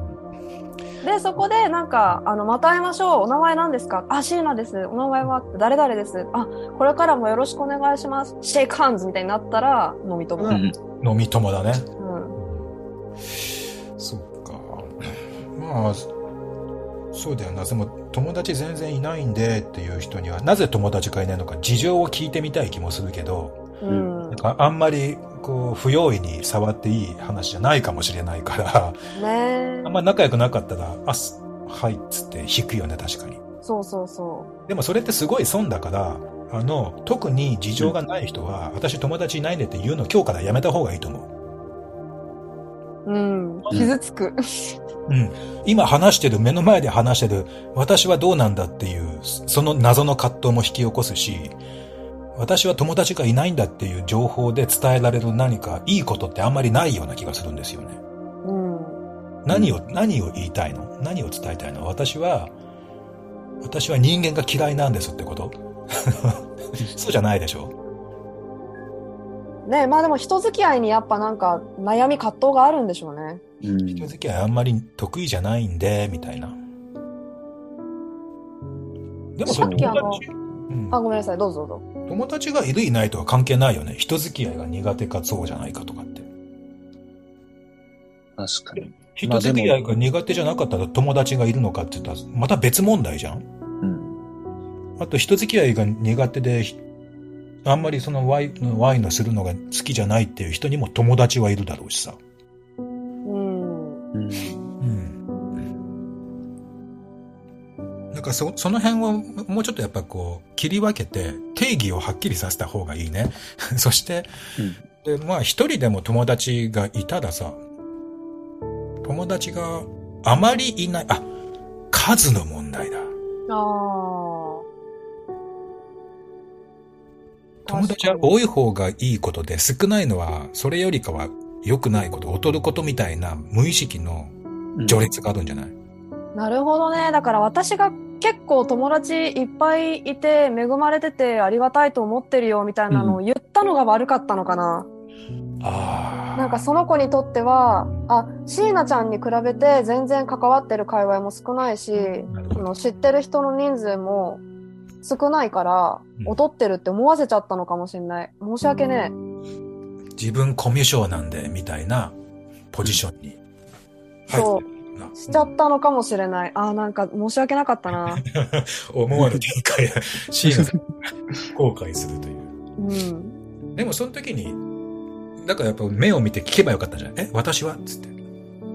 で、そこで、なんか、あの、また会いましょう。お名前何ですか？あ、シーナです。お名前は誰々です。あ、これからもよろしくお願いします。シェイクハンズみたいになったら、飲み友。ううんん。飲み友だね。うん。そっか。まあ、そうだよな。その友達全然いないんでっていう人には、なぜ友達がいないのか事情を聞いてみたい気もするけど、うんなん。かあんまりこう不用意に触っていい話じゃないかもしれないから、ねえあん。ま仲良くなかったら、あ、すはいっつって引くよね、確かに。そうそうそでもそれってすごい損だから、あの、特に事情がない人は、私友達いないねって言うの今日からやめた方がいいと思う。う。うん。傷つく。うん。今話してる、目の前で話してる、私はどうなんだっていう、その謎の葛藤も引き起こすし、私は友達がいないんだっていう情報で伝えられる何かいいことってあんまりないような気がするんですよね。うん。何を、何を言いたいの？何を伝えたいの？私は、私は人間が嫌いなんですってこと？そうじゃないでしょ？ねまあでも人付き合いにやっぱなんか悩み葛藤があるんでしょうね。うん人付き合いあんまり得意じゃないんで、みたいな。でもさっきあのうんあ、ごめんなさい、どうぞどうぞ。友達がいるいないとは関係ないよね。人付き合いが苦手かそうじゃないかとかって。確かに。人付き合いが苦手じゃなかったら友達がいるのかって言ったら、また別問題じゃんうん。あと人付き合いが苦手で、ひあんまりそのワイワイのするのが好きじゃないっていう人にも友達はいるだろうしさ。うん。うん。からそ、その辺をもうちょっとやっぱこう、切り分けて定義をはっきりさせた方がいいね。そして、で、まあ一人でも友達がいたらさ、友達があまりいない、あ、数の問題だ。ああ。友達は多い方がいいことで少ないのは、それよりかは良くないこと、劣ることみたいな無意識のうん序列があるんじゃない、なるほどね。だから私が結構友達いっぱいいて恵まれててありがたいと思ってるよみたいなのを言ったのが悪かったのかな。ああ。なんかその子にとっては、あ、椎名ちゃんに比べて全然関わってる界隈も少ないし、の知ってる人の人数も少ないからうん、劣ってるって思わせちゃったのかもしれない。申し訳ね自分コミュ障なんで、みたいなポジションに入そってるなえ。しちゃったのかもしれない。あー、なんか申し訳なかったな。思わぬ展開や、シーナさん後悔するという。うん。でもその時に、だからやっぱ目を見て聞けばよかったじゃん。え、私は？つって。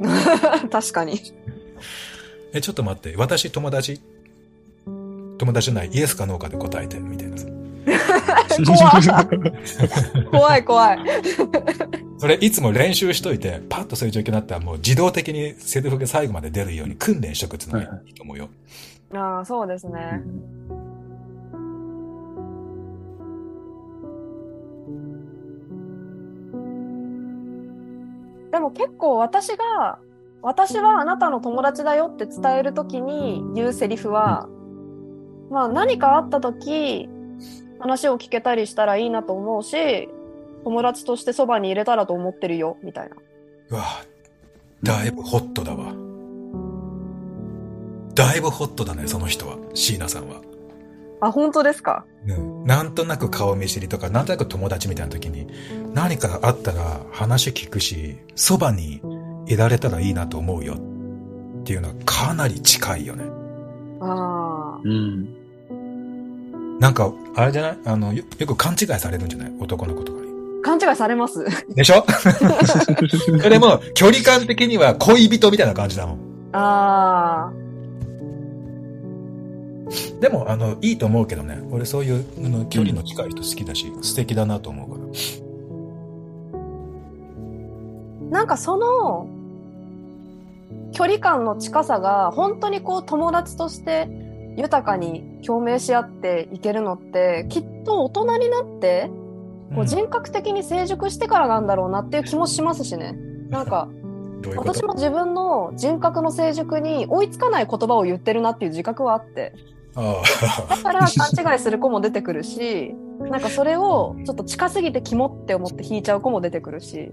確かに。え、ちょっと待って、私友達？友達じゃない、イエスかノーかで答えて、みたいなさ。怖い 怖い。それいつも練習しといて、パッとそういう状況になったらもう自動的にセリフが最後まで出るように訓練しとくっていうのがいいと思うよ。ああ、そうですうね。んでも結構私が、私はあなたの友達だよって伝えるときに言うセリフは、まあ何かあったとき、話を聞けたりしたらいいなと思うし、友達としてそばに入れたらと思ってるよ、みたいな。うわだいぶホットだわ。だいぶホットだね、その人は。椎名さんは。あ、本当ですか？うん。なんとなく顔見知りとか、なんとなく友達みたいな時に、何かあったら話聞くし、そばにいられたらいいなと思うよ。っていうのはかなり近いよね。ああ。うん。なんか、あれじゃない？あのよ、よく勘違いされるんじゃない？男の子とかに。勘違いされますでしょ？それも、距離感的には恋人みたいな感じだもん。あでも、あの、いいと思うけどね。俺そういう、あの、距離の近い人好きだし、素敵だなと思うから。あ。なんかその、距離感の近さが、本当にこう友達として豊かに共鳴し合っていけるのって、きっと大人になって、こう人格的に成熟してからなんだろうなっていう気もしますしね。なんか、私も自分の人格の成熟に追いつかない言葉を言ってるなっていう自覚はあって。あだから勘違いする子も出てくるし、なんかそれをちょっと近すぎてキモって思って引いちゃう子も出てくるし。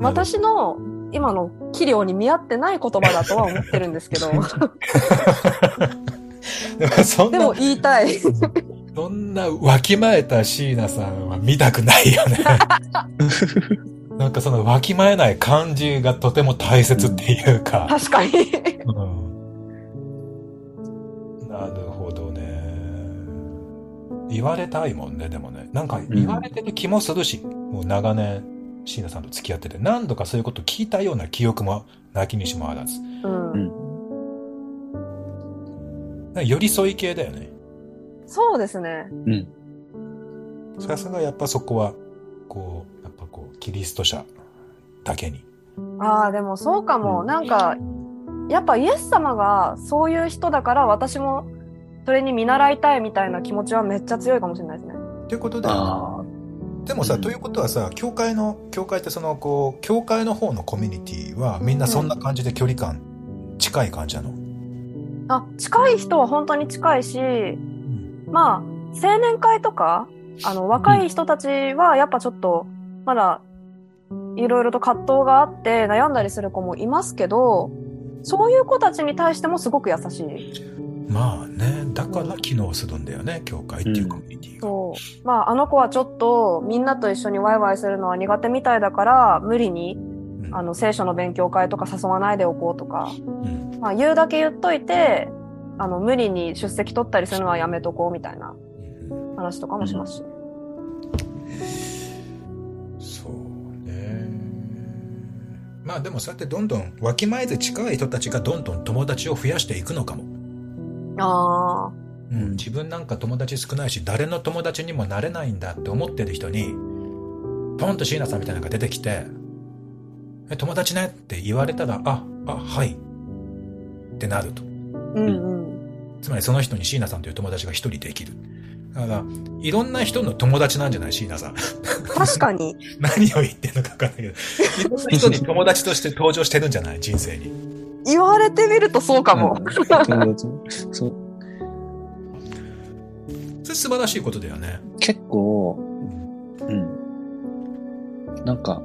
私の今の器量に見合ってない言葉だとは思ってるんですけど、でもそんなでも、言いたい。そんなわきまえた椎名さんは見たくないよね。なんかそのわきまえない感じがとても大切っていうか。確かに。うん、なるほどね。言われたいもんね、でもね。なんか言われてる気もするし、もう長年椎名さんと付き合ってて、何度かそういうこと聞いたような記憶もなきにしもあらず。うん寄り添い系だよね。そうですね。うん。さすがやっぱそこは、こう、やっぱこう、キリスト者だけに。ああ、でもそうかも。うんなんか、やっぱイエス様がそういう人だから私もそれに見習いたいみたいな気持ちはめっちゃ強いかもしれないですね。ってことで、ああ。でもさ、うんということはさ、教会の、教会ってその、こう、教会の方のコミュニティはみんなそんな感じで距離感近い感じなの、あ、近い人は本当に近いし、うんまあ、青年会とか、あの、若い人たちはやっぱちょっと、まだ、いろいろと葛藤があって悩んだりする子もいますけど、そういう子たちに対してもすごく優しい。まあね、だから機能するんだよね、教会っていうコミュニティが。そう。まあ、あの子はちょっとみんなと一緒にワイワイするのは苦手みたいだから、無理に、うんあの、聖書の勉強会とか誘わないでおこうとか、うんまあ、言うだけ言っといて、あの、無理に出席取ったりするのはやめとこうみたいなうん話とかもしますし。そうね。まあでもそうやってどんどん、わきまえず近い人たちがどんどん友達を増やしていくのかも。ああ。うん、自分なんか友達少ないし、誰の友達にもなれないんだって思ってる人に、ポンと椎名さんみたいなのが出てきて、え、友達ね？って言われたら、あ、あ、はい。ってなると。うんうん。つまりその人に椎名さんという友達が一人できる。だから、いろんな人の友達なんじゃない？椎名さん。確かに。何を言ってんのかわかんないけど、いろんな人に友達として登場してるんじゃない？人生に。言われてみるとそうかも。そうそうそれ素晴らしいことだよね。結構、うん。なんか、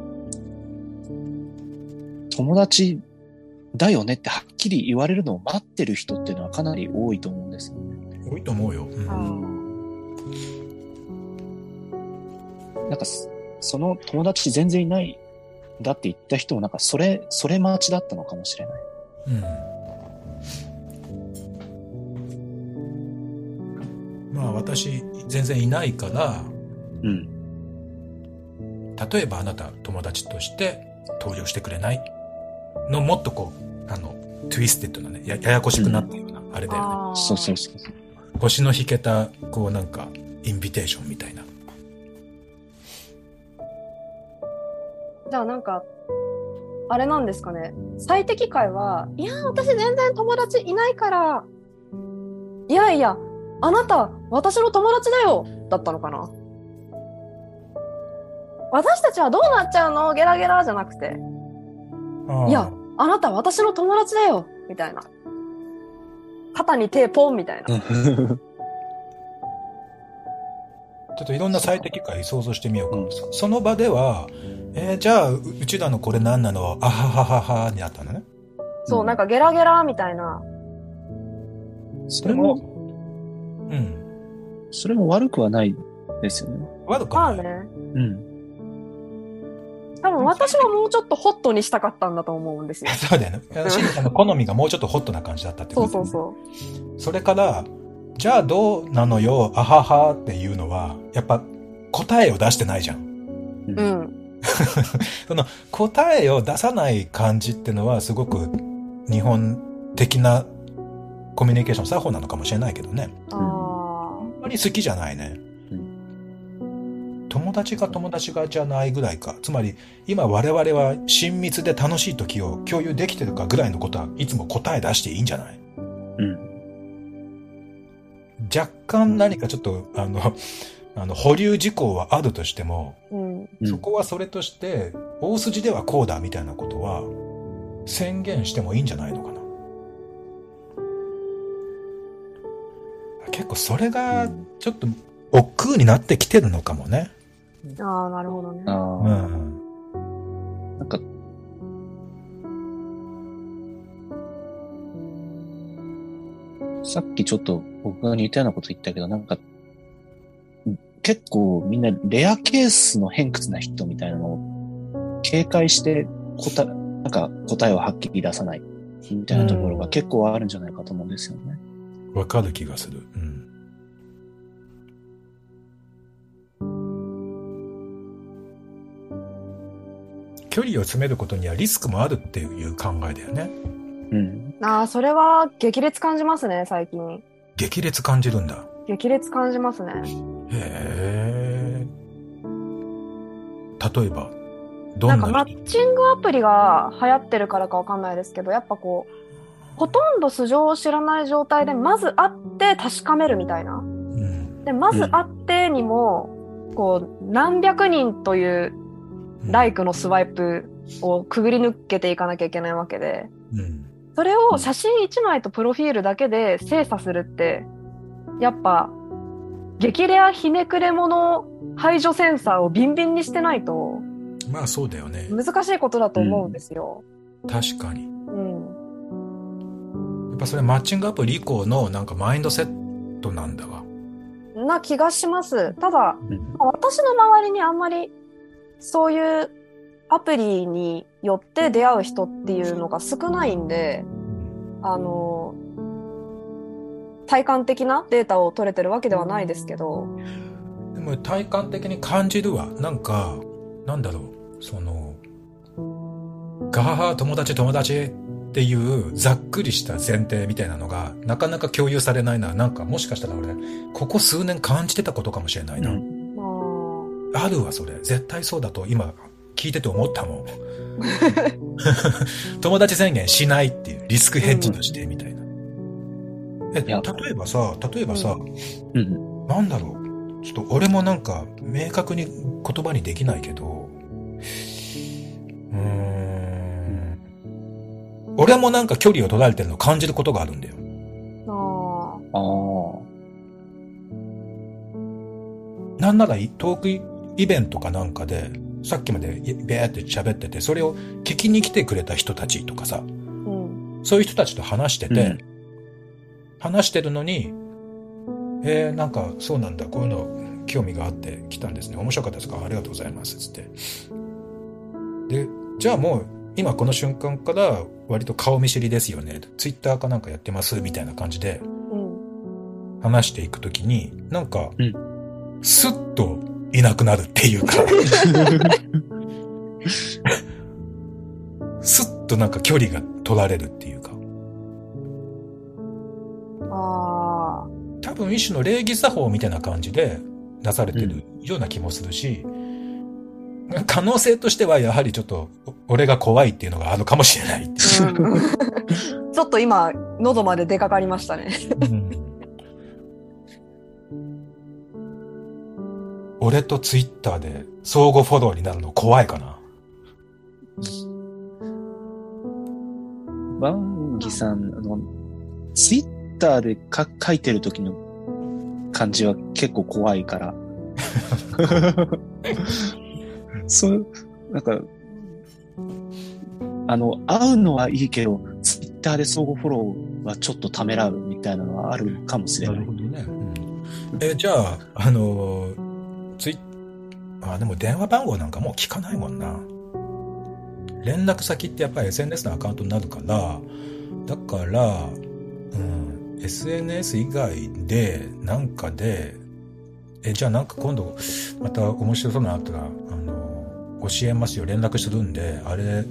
友達だよねってはっきり言われるのを待ってる人っていうのはかなり多いと思うんですよね。多いと思うよ。うんあなんかそ、その友達全然いないんだって言った人もなんかそれ、それ待ちだったのかもしれない。うん。まあ私、全然いないから、うん。例えばあなた友達として登場してくれないのもっとこう、あの、 twisted なね、やややこしくなったような、あれだよね。そうそうそうそう。星の引けた、こうなんか、インビテーションみたいな。じゃあなんか、あれなんですかね。最適解は、いや、私全然友達いないから、いやいや、あなた、私の友達だよだったのかな私たちはどうなっちゃうの？ゲラゲラじゃなくて、いや、あなた私の友達だよみたいな。肩に手ポンみたいな。ちょっといろんな最適解想像してみようか。うんそその場では、えーじゃあ、ううちらのこれ何なの？あははははになったのね。そう、なんかゲラゲラみたいな。それも、うん。それも悪くはないですよね。悪くはない。まあね。うん。多分私はもうちょっとホットにしたかったんだと思うんですよ。そうだよね。シンさんの好みがもうちょっとホットな感じだったってことそうそうそう。それから、じゃあどうなのよ、あははっていうのは、やっぱ答えを出してないじゃん。うん。その答えを出さない感じってのはすごく日本的なコミュニケーション作法なのかもしれないけどね。ああんまり好きじゃないね。友達が友達がじゃないぐらいか。つまり今我々は親密で楽しい時を共有できてるかぐらいのことはいつも答え出していいんじゃない？うん。若干何かちょっと、あの、あの、保留事項はあるとしても、あ。うん。うんそこはそれとして、大筋ではこうだみたいなことは、宣言してもいいんじゃないのかな。結構それが、ちょっと、億劫になってきてるのかもね。ああ、なるほどね。あうあ、ん。なんか、さっきちょっと僕が似たようなこと言ったけど、なんか、結構みんなレアケースの偏屈な人みたいなのを警戒して答え、なんか答えをはっきり出さないみたいなところが結構あるんじゃないかと思うんですよね。わかる気がする。うん。距離を詰めることにはリスクもあるっていう考えだよね。うん。ああ、それは激烈感じますね、最近。激烈感じるんだ。激烈感じますね。へえ。例えば、どなんんかなマッチングアプリが流行ってるからかわかんないですけど、やっぱこう、ほとんど素性を知らない状態で、まず会って確かめるみたいな。うん。で、まず会ってにも、こう、何百人というライクのスワイプをくぐり抜けていかなきゃいけないわけで、うん。それを写真1枚とプロフィールだけで精査するって、やっぱ、激レアひねくれ者排除センサーをビンビンにしてないとまあそうだよね。難しいことだと思うんですよ。確かに。うん。やっぱそれマッチングアプリ以降のなんかマインドセットなんだわ。な気がします。ただ、うん私の周りにあんまりそういうアプリによって出会う人っていうのが少ないんで、あの、体感的なデータを取れてるわけではないですけど、でも体感的に感じるわ。なんか、なんだろう、その、ガハハ友達友達っていうざっくりした前提みたいなのがなかなか共有されないな。なんかもしかしたら俺、ここ数年感じてたことかもしれないな。うんまああるわ、それ。絶対そうだと今聞いてて思ったもん。友達宣言しないっていう、リスクヘッジとしてみたいな。え、いや例えばさ、例えばさ、うん。なんだろう。ちょっと俺もなんか明確に言葉にできないけど、うーん。俺もなんか距離を取られてるのを感じることがあるんだよ。あああ。なんならトークイベントかなんかで、さっきまでベーって喋ってて、それを聞きに来てくれた人たちとかさ、ーうん。そういう人たちと話してて、うん話してるのに、えー、なんかそうなんだ、こういうの興味があって来たんですね。面白かったですか？ありがとうございます。つって。で、じゃあもう今この瞬間から割と顔見知りですよね。ツイッターかなんかやってます？みたいな感じでうん。話していくときに、なんかうん、スッといなくなるっていうか、スッとなんか距離が取られるっていうか。ああ。多分一種の礼儀作法みたいな感じで出されてるような気もするし、可能性としてはやはりちょっとお俺が怖いっていうのがあるかもしれないうん ちょっと今、喉まで出かかりましたね。うん俺とツイッターで相互フォローになるの怖いかな。ワンギさん、あの、ツイッターでか書いてる時の感じは結構怖いから。そう、なんか、あの、会うのはいいけど、ツイッターで相互フォローはちょっとためらうみたいなのはあるかもしれない。どね。え、じゃあ、あのーツイあ、でも電話番号なんかもう聞かないもんな。連絡先ってやっぱり SNS のアカウントになるから、だから、うん、SNS 以外で、なんかで、え、じゃあなんか今度、また面白そうなあったら、あの、教えますよ、連絡するんで、あれ、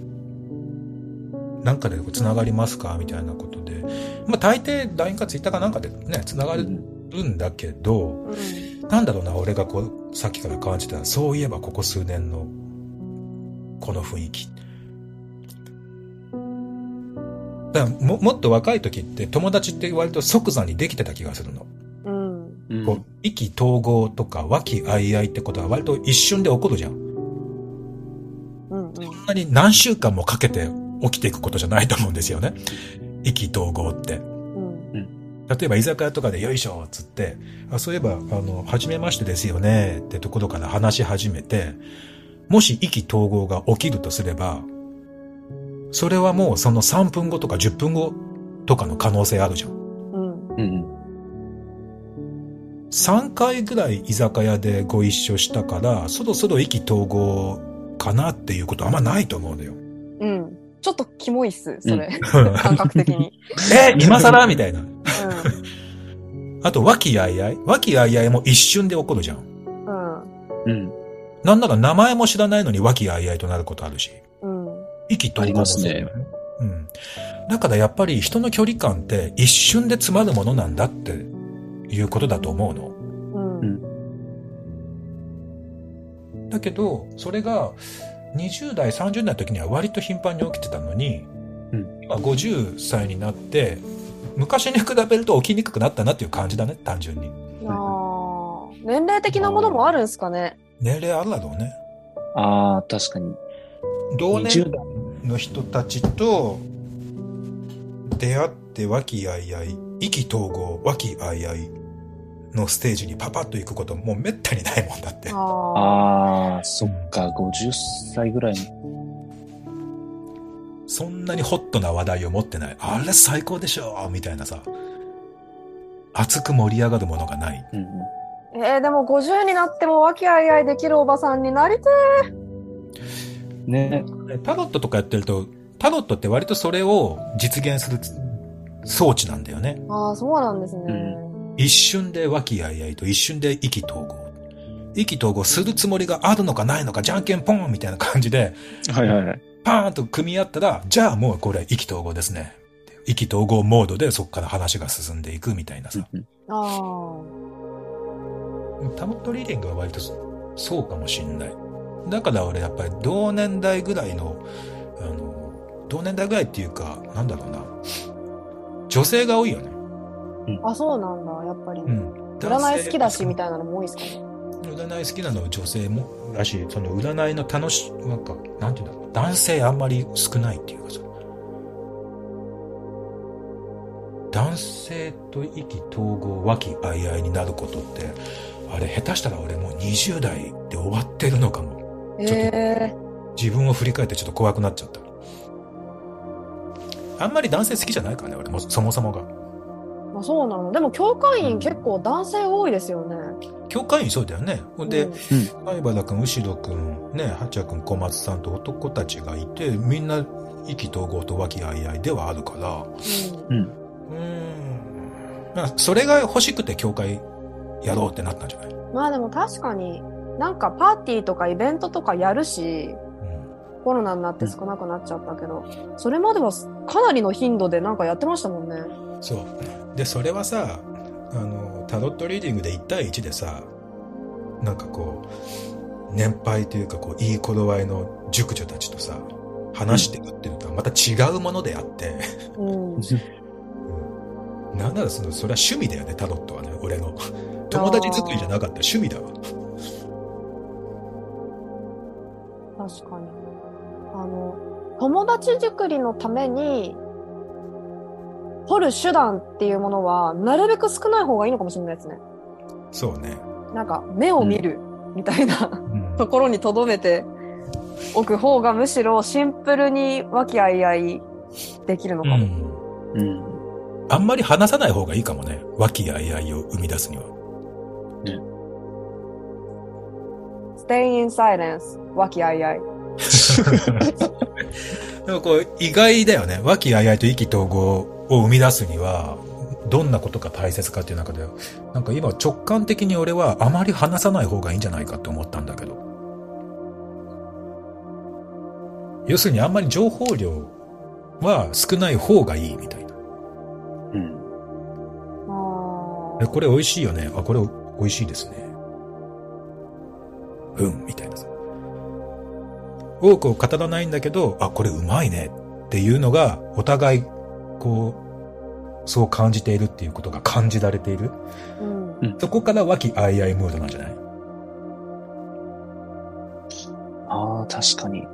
なんかで繋がりますか？みたいなことで。まあ大抵 LINE か Twitter かなんかでね、繋がるんだけど、うんなんだろうな、俺がこう、さっきから感じた、そういえばここ数年の、この雰囲気。だも、もっと若い時って友達って割と即座にできてた気がするの。うん。うんこう、意気投合とか和気あいあいってことは割と一瞬で起こるじゃん。うん。うん。そんなに何週間もかけて起きていくことじゃないと思うんですよね。意気投合って。うん。例えば居酒屋とかでよいしょっつって、あ、そういえば、あの、初めましてですよねってところから話し始めて、もし意気投合が起きるとすれば、それはもうその3分後とか10分後とかの可能性あるじゃん。うん。うん。3回ぐらい居酒屋でご一緒したから、そろそろ意気投合かなっていうことあんまないと思うのよ。うん。ちょっとキモいっす、それ。感覚的に。え、今更？みたいな。うあと、和気あいあい？和気あいあいも一瞬で起こるじゃん。ん。うん。うん。なんなら名前も知らないのに和気あいあいとなることあるし。うん。意気投合もそうだよね。うん。だからやっぱり人の距離感って一瞬で詰まるものなんだっていうことだと思うの。うん。うんだけど、それが20代、30代の時には割と頻繁に起きてたのに、うん今50歳になって、昔に比べると起きにくくなったなっていう感じだね、単純に。あ年齢的なものもあるんですかね。年齢あるだろうね。ああ、確かに。同年20代の人たちと出会って和気あいあい、意気投合、和気あいあいのステージにパパッと行くこともうめったにないもんだって。ああ。ああ、そっか、50歳ぐらいに。そんなにホットな話題を持ってない。あれ最高でしょみたいなさ。熱く盛り上がるものがない。うんうんえー、でも50になっても和気あいあいできるおばさんになりてね。タロットとかやってると、タロットって割とそれを実現する装置なんだよね。ー。ああ、そうなんですね。一瞬で和気あいあいと一瞬で意気投合。意気投合するつもりがあるのかないのか、じゃんけんポンみたいな感じで、はいはいはい。パーンと組み合ったら、じゃあもうこれ意気投合ですね。意気投合モードでそこから話が進んでいくみたいなさ。うんあタロットリーディングは割とそそうかもしんない。だから俺やっぱり同年代ぐらいの、あの、同年代ぐらいっていうか、なんだろうな。女性が多いよね。あ。あ、そうなんだ、やっぱり。うん。占い好きだし、みたいたいなのも多いですかね。占い好きなのは女性もだし、その占いの楽し、なんか、なんていうんだろう。男性あんまり少ないっていうかさ。男性と意気投合、和気あいあいになることって、あれ下手したら俺もう20代で終わってるのかも。ちょっとええ自分を振り返ってちょっと怖くなっちゃった。あんまり男性好きじゃないからね、俺も、そもそもが。まあそうなの。でも、教会員結構男性多いですよね。教会員そうだよね。ほんでうん、灰原くん、後ろくん、ね、八谷くん、小松さんと男たちがいて、みんな意気投合と和気あいあいではあるから、うんうん。それが欲しくて教会やろうってなったんじゃない？まあでも確かに、なんかパーティーとかイベントとかやるし、うん。コロナになって少なくなっちゃったけど、それまではかなりの頻度でなんかやってましたもんね。そう。で、それはさ、あの、タロットリーディングで1対1でさ、なんかこう、年配というか、こう、いい頃合いの熟女たちとさ、話していくっていうのとはまた違うものであって、うん。うんなんならその、それは趣味だよね、タロットはね、俺の。友達作りじゃなかった趣味だわ。確かに。あの、友達作りのために、掘る手段っていうものは、なるべく少ない方がいいのかもしれないですね。そうね。なんか、目を見るみたいな、うんところに留めておく方がむしろシンプルに和気あいあいできるのかも。うん。うん。あんまり話さない方がいいかもね。和気あいあいを生み出すには。stay in silence 和気あいあい。でもこう、意外だよね。和気あいあいと意気投合を生み出すには、どんなことが大切かっていう中で、なんか今直感的に俺はあまり話さない方がいいんじゃないかって思ったんだけど。要するにあんまり情報量は少ない方がいいみたいな。うん。あえ、これ美味しいよね？あ、これ美味しいですね。うん、みたいなさ。多くを語らないんだけど、あ、これうまいねっていうのが、お互い、こう、そう感じているっていうことが感じられている。ーうん。そこから和気あいあいムードなんじゃない？ああ、確かに。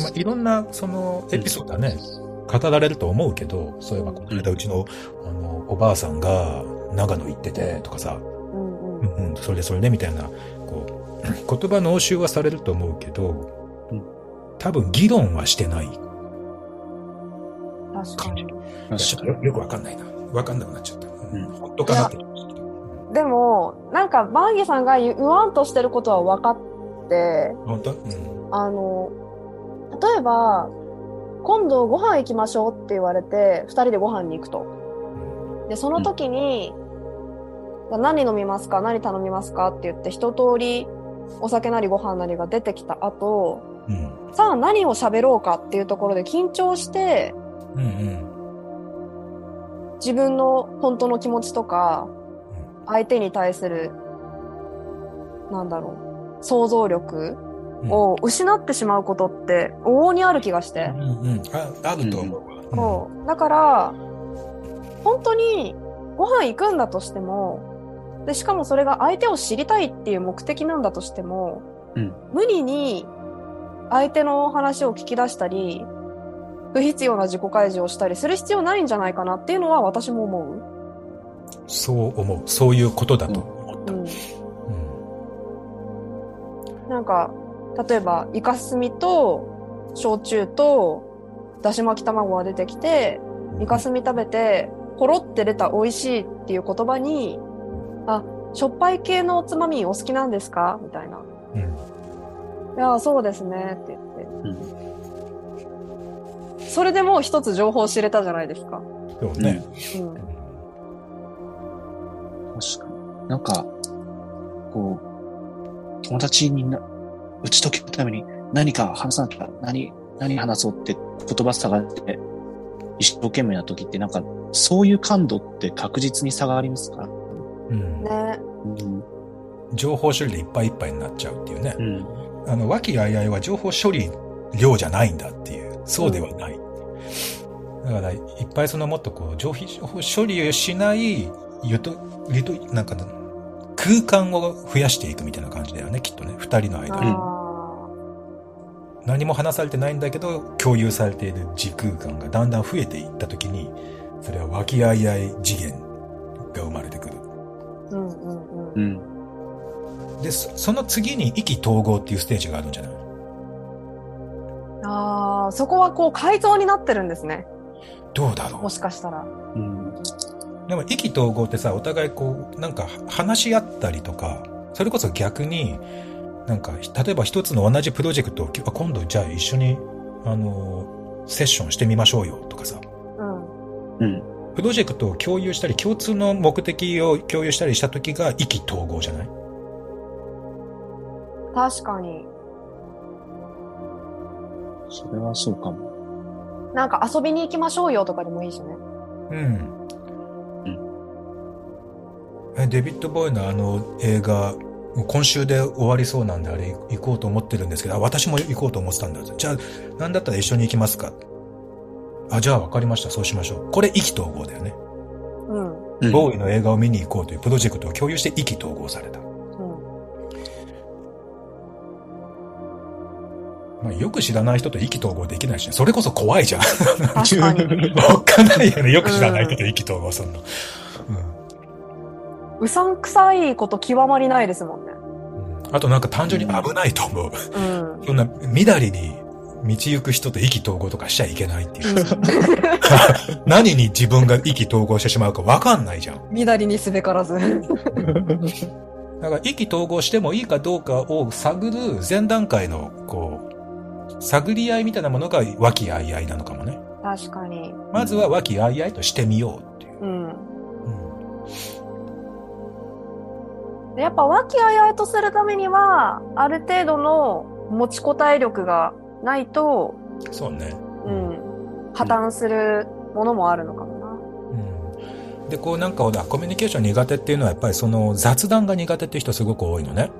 まあ、いろんな、その、エピソードはね、語られると思うけど、そういえば、この間うちの、あの、おばあさんが、長野行ってて、とかさ、うんうん。それでそれでみたいな、言葉の応酬はされると思うけど、うん多分議論はしてない。確かに。いやちょっとよよくわかんないな。わかんなくなっちゃった。うん、うん本当かなって。でも、なんか、バンギさんが言わんとしてることは分かって、本当？うん。あの、例えば、今度ご飯行きましょうって言われて、二人でご飯に行くと。で、その時に、何飲みますか？何頼みますか？って言って、一通りお酒なりご飯なりが出てきた後、うん。さあ何を喋ろうかっていうところで緊張して、うんうん。自分の本当の気持ちとか、相手に対する、なんだろう、想像力うんを失ってしまうことって往々にある気がして。うんうん。あ、あると思うわ。そう。だから、本当にご飯行くんだとしても、で、しかもそれが相手を知りたいっていう目的なんだとしても、うん無理に相手の話を聞き出したり、不必要な自己開示をしたりする必要ないんじゃないかなっていうのは私も思そう思う。そういうことだと思っう。た。うん。うんなんか、例えば、イカスミと、焼酎と、だし巻き卵が出てきて、イカスミ食べて、ポロって出た美味しいっていう言葉に、あ、しょっぱい系のおつまみお好きなんですか？みたいな。うんいや、そうですね、って言って。うんそれでもう一つ情報を知れたじゃないですか。そうね。うん。確かに。なんか、こう、友達にな、打ち解けるために何か話さなきゃ、何、何話そうって言葉探して、一生懸命な時ってなんか、そういう感度って確実に差がありますか？ら。うんね。うん。情報処理でいっぱいいっぱいになっちゃうっていうね。うん。あの、和気あいあいは情報処理量じゃないんだっていう。そうではない。だから、いっぱいそのもっとこう、情報処理をしない、ゆと、ゆと、なんか、空間を増やしていくみたいな感じだよね、きっとね。二人の間に。あ何も話されてないんだけど、共有されている時空間がだんだん増えていったときに、それは和気あいあい次元が生まれてくる。ーうん。で、そその次に意気投合っていうステージがあるんじゃない？ああ、そこはこう改造になってるんですね。どうだろもしかしたら。うん。うでも意気投合ってさ、お互いこう、なんか話し合ったりとか、それこそ逆に、なんか、例えば一つの同じプロジェクトを、あ今度じゃあ一緒に、あの、セッションしてみましょうよとかさ、うん。うん。プロジェクトを共有したり、共通の目的を共有したりした時が意気投合じゃない？確かに。それはそうかも。なんか遊びに行きましょうよとかでもいいしね。うん。え、デビッド・ボーイのあの映画、今週で終わりそうなんであれ行こうと思ってるんですけど、あ、私も行こうと思ってたんだ。じゃあ、なんだったら一緒に行きますか？あ、じゃあ分かりました。そうしましょう。これ意気投合だよね。うん。うんボーイの映画を見に行こうというプロジェクトを共有して意気投合された。うん。まあ、よく知らない人と意気投合できないしね。それこそ怖いじゃん。確かに。おっかないよね。よく知らない人と意気投合するの。うんうさんくさいこと極まりないですもんね。あとなんか単純に危ないと思う。うん。そんな、みだりに道行く人と意気投合とかしちゃいけないっていう。何に自分が意気投合してしまうかわかんないじゃん。みだりにすべからず。だから意気投合してもいいかどうかを探る前段階の、こう、探り合いみたいなものが和気あいあいなのかもね。確かに。まずは和気あいあいとしてみようっていう。うん。うんでやっぱ和気あいあいとするためには、ある程度の持ちこたえ力がないと、そうね。うん、破綻するものもあるのかもな。うんで、こうなんかほら、コミュニケーション苦手っていうのはやっぱりその雑談が苦手っていう人すごく多いのね。ああ、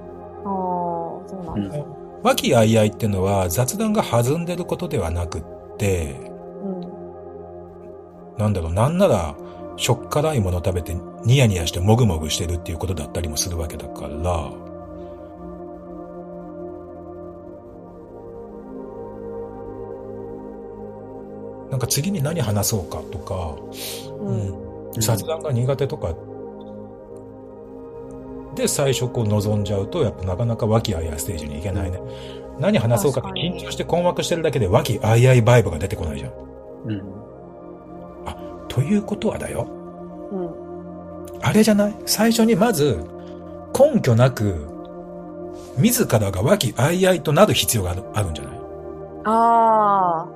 そうなんだ。和気あいあいっていうのは雑談が弾んでることではなくって、うん。なんだろう、なんなら、しょっからいもの食べてニヤニヤしてもぐもぐしてるっていうことだったりもするわけだから、なんか次に何話そうかとか、うん。雑談が苦手とか、で最初こう望んじゃうと、やっぱなかなか和気あいあいステージに行けないね。何話そうかって緊張して困惑してるだけで和気あいあいバイブが出てこないじゃん。うん。ということはだよ。うん。あれじゃない？最初にまず、根拠なく、自らが和気あいあいとなる必要があるあるんじゃない？あ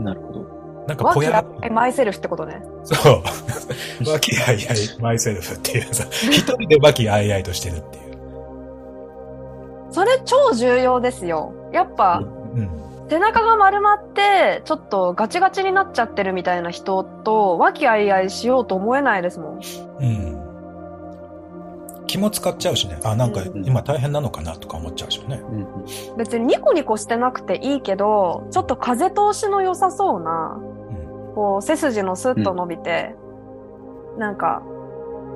なるほど。なんかぽや気あいあいマイセルフってことね。そう。和気あいあいマイセルフっていうさ、一人で和気あいあいとしてるっていう。それ超重要ですよ。やっぱ、うん。背中が丸まって、ちょっとガチガチになっちゃってるみたいな人と、和気あいあいしようと思えないですもん。うん。気も使っちゃうしね。あ、なんかうん今大変なのかなとか思っちゃうしね。うん。別にニコニコしてなくていいけど、ちょっと風通しの良さそうな、うん。こう、背筋のスッと伸びて、なんか、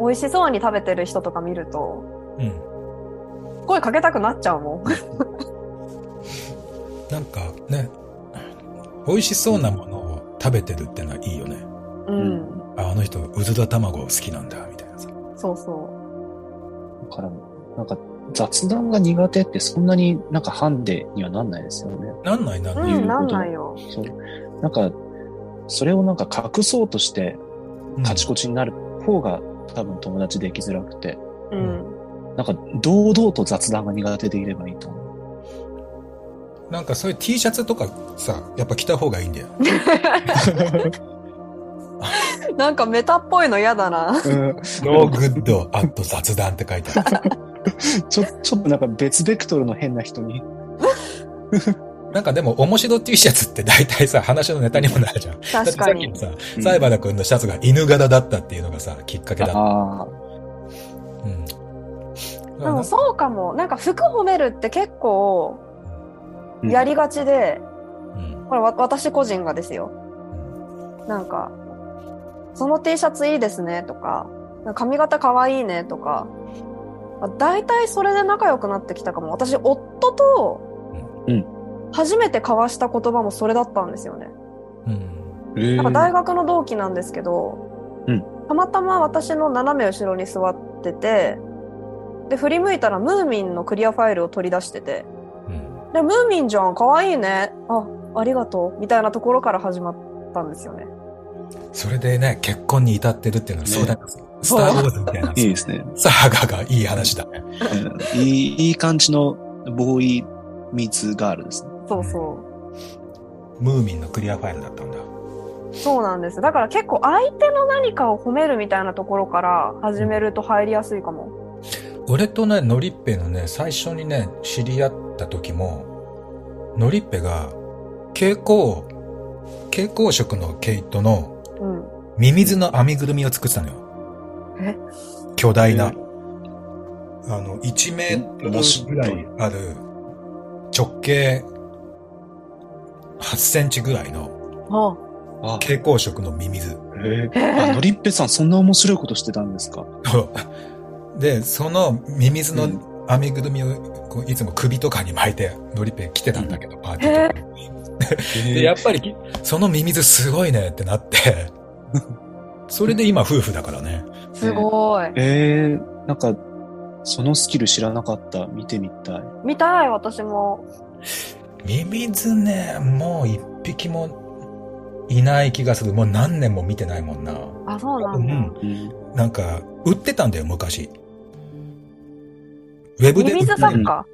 美味しそうに食べてる人とか見ると、うん。声かけたくなっちゃうもん。なんかね、美味しそうなものを食べてるってのはいいよね。うん。ああの人、うずら卵好きなんだ、みたいなさ。そうそう。だから、なんか雑談が苦手ってそんなになんかハンデにはなんないですよね。なんないなんない。うん、なんないよ。そう。なんか、それをなんか隠そうとしてカチコチになる方が多分友達できづらくて、うん。なんか堂々と雑談が苦手でいればいいと思う。なんかそういう T シャツとかさ、やっぱ着た方がいいんだよ。なんかメタっぽいの嫌だな。No good at 雑談って書いてある。ちょ、ちょっとなんか別ベクトルの変な人に。なんかでも面白 T シャツって大体さ、話のネタにもなるじゃん。確かにさっきの。さ、うんサイバラ君のシャツが犬柄だったっていうのがさ、きっかけだった。ああ。うん。でもそうかも。なんか服褒めるって結構うんやりがちで、うんこれわ私個人がですよ。なんか、その T シャツいいですねとか、髪型かわいいねとか、あ大体それで仲良くなってきたかも。私、夫とうん初めて交わした言葉もそれだったんですよね。うん。なんか大学の同期なんですけど、うんたまたま私の斜め後ろに座ってて、で、振り向いたらムーミンのクリアファイルを取り出してて、うん。で、ムーミンじゃん、かわいいね。あ、ありがとう。みたいなところから始まったんですよね。それでね、結婚に至ってるっていうのはそうだよ。スター・ウォーズみたいな。いいですね。サーガがいい話だいい、いい感じのボーイミーツガールですね。そうそムーミンのクリアファイルだったんだ。う。そうなんです。だから結構相手の何かを褒めるみたいなところから始めると入りやすいかも。俺とね、ノリッペのね、最初にね、知り合った時も、ノリッペが、蛍光、蛍光色の毛糸のうん。ミミズの編みぐるみを作ってたのよ。え？巨大な。え。あの、1メートルぐらいある、直径8センチぐらいの蛍光色のミミズ。えー、あ、のりっぺさんそんな面白いことしてたんですか？で、そのミミズのうん編みぐるみをこういつも首とかに巻いて、ノリペ来てたんだけど、パーティーとかに。で、やっぱり、そのミミズすごいねってなって、それで今夫婦だからね。すごい。えー、なんか、そのスキル知らなかった？見てみたい。見たい、私も。ミミズね、もう一匹もいない気がする。もう何年も見てないもんな。あ、そうなんだ。うん。うん。なんか、売ってたんだよ、昔。ウェブでミミズ売ってた作家。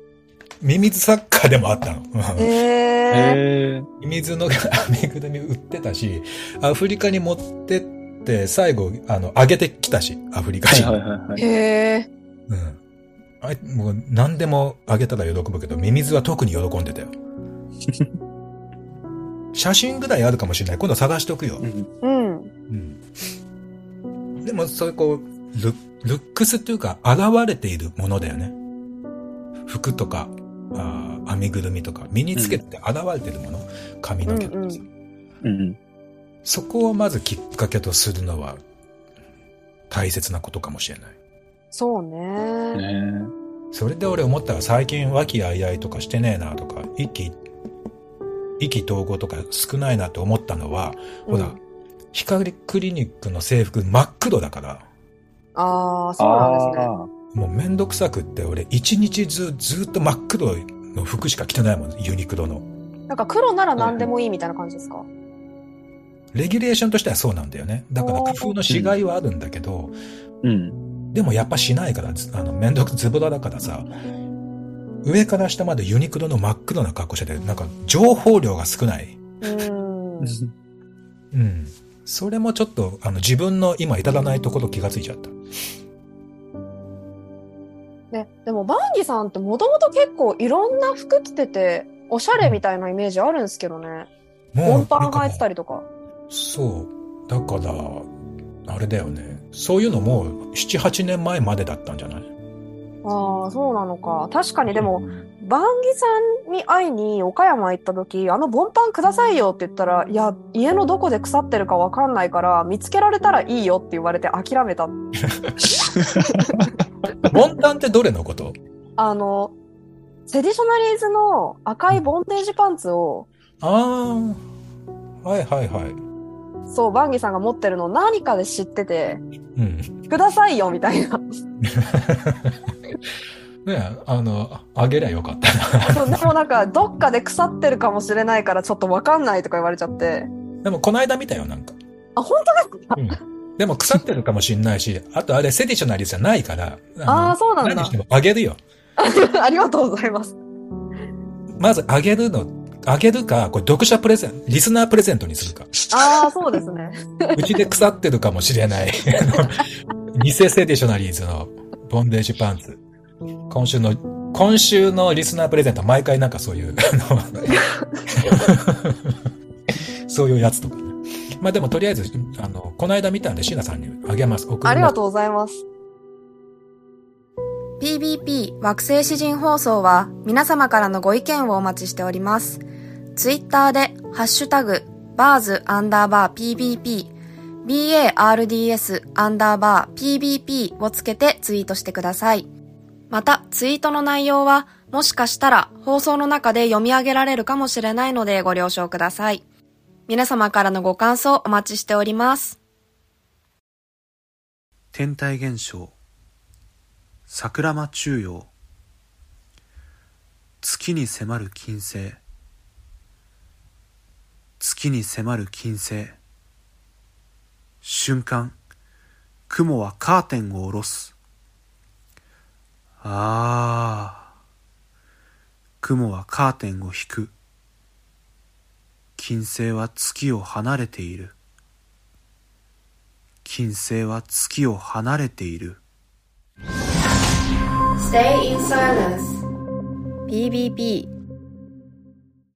ミミズ作家でもあったの。うんへえ。えー、ミミズの編みぐるみ売ってたし、アフリカに持ってって、最後、あの、あげてきたし、アフリカ人。はいはいはいはい。へえ。うん。あいもう何でもあげたら喜ぶけど、ミミズは特に喜んでたよ。写真ぐらいあるかもしれない。今度探しておくよ。うんうん。うん。でも、そういうこう、ルルックスっていうか、現れているものだよね。服とか、編みぐるみとか、身につけて現れているもの？髪の毛とかさ。うんうん。そこをまずきっかけとするのは、大切なことかもしれない。そうね。ねそれで俺思ったら最近和気あいあいとかしてねえなとか、意気、意気投合とか少ないなって思ったのは、ほらうん、光クリニックの制服真っ黒だから、ああ、そうなんですね。あもうめんどくさくって俺一日ずずっと真っ黒の服しか着てないもん、ユニクロの。なんか黒なら何でもいいみたいな感じですか、レギュレーションとしてはそうなんだよね。だから工夫のしがいはあるんだけど、ーうん。でもやっぱしないから、ずあの、めんどくズボラだからさ、上から下までユニクロの真っ黒な格好してて、なんか情報量が少ない。うーん。うん。それもちょっと、あの、自分の今至らないところ気がついちゃった。ね、でもバンギさんってもともと結構いろんな服着てて、おしゃれみたいなイメージあるんですけどね。ボンパン履いてたり。りとか。そう。だから、あれだよね。そういうのも、7、8年前までだったんじゃない？ああ、そうなのか。確かにでも、バンギさんに会いに岡山行った時、あのボンタンくださいよって言ったら、いや、家のどこで腐ってるかわかんないから、見つけられたらいいよって言われて諦めた。ボンタンってどれのこと？あの、セディショナリーズの赤いボンテージパンツを、ああ、はいはいはい。そう、バンギさんが持ってるのを何かで知ってて、うん。くださいよみたいな。ねあの、あげりゃよかったな。そうでもなんか、どっかで腐ってるかもしれないからちょっとわかんないとか言われちゃって。でもこの間見たよ、なんか。あ、本当ですか？うん。でも腐ってるかもしんないし、あとあれセディショナリーじゃないから。ああそうなんだ何して。もあげるよ。ありがとうございます。まずあげるの、あげるか、これ読者プレゼント、リスナープレゼントにするか。ああ、そうですね。うちで腐ってるかもしれない。偽セディショナリーズのボンデージパンツ。今週の、今週のリスナープレゼントは毎回なんかそういう、あの そういうやつとかね。まあでもとりあえず、あの、この間見たんでシナさんにあげます。送りますありがとうございます。PBP 惑星詩人放送は皆様からのご意見をお待ちしております。ツイッターでハッシュタグバーズアンダーバー PBP BARDS アンダーバー PBP をつけてツイートしてください。またツイートの内容はもしかしたら放送の中で読み上げられるかもしれないのでご了承ください。皆様からのご感想お待ちしております。天体現象。桜間中陽月に迫る金星。月に迫る金星。瞬間。雲はカーテンを下ろす。ああ雲はカーテンを引く。金星は月を離れている。金星は月を離れている。Stay in silence. PBP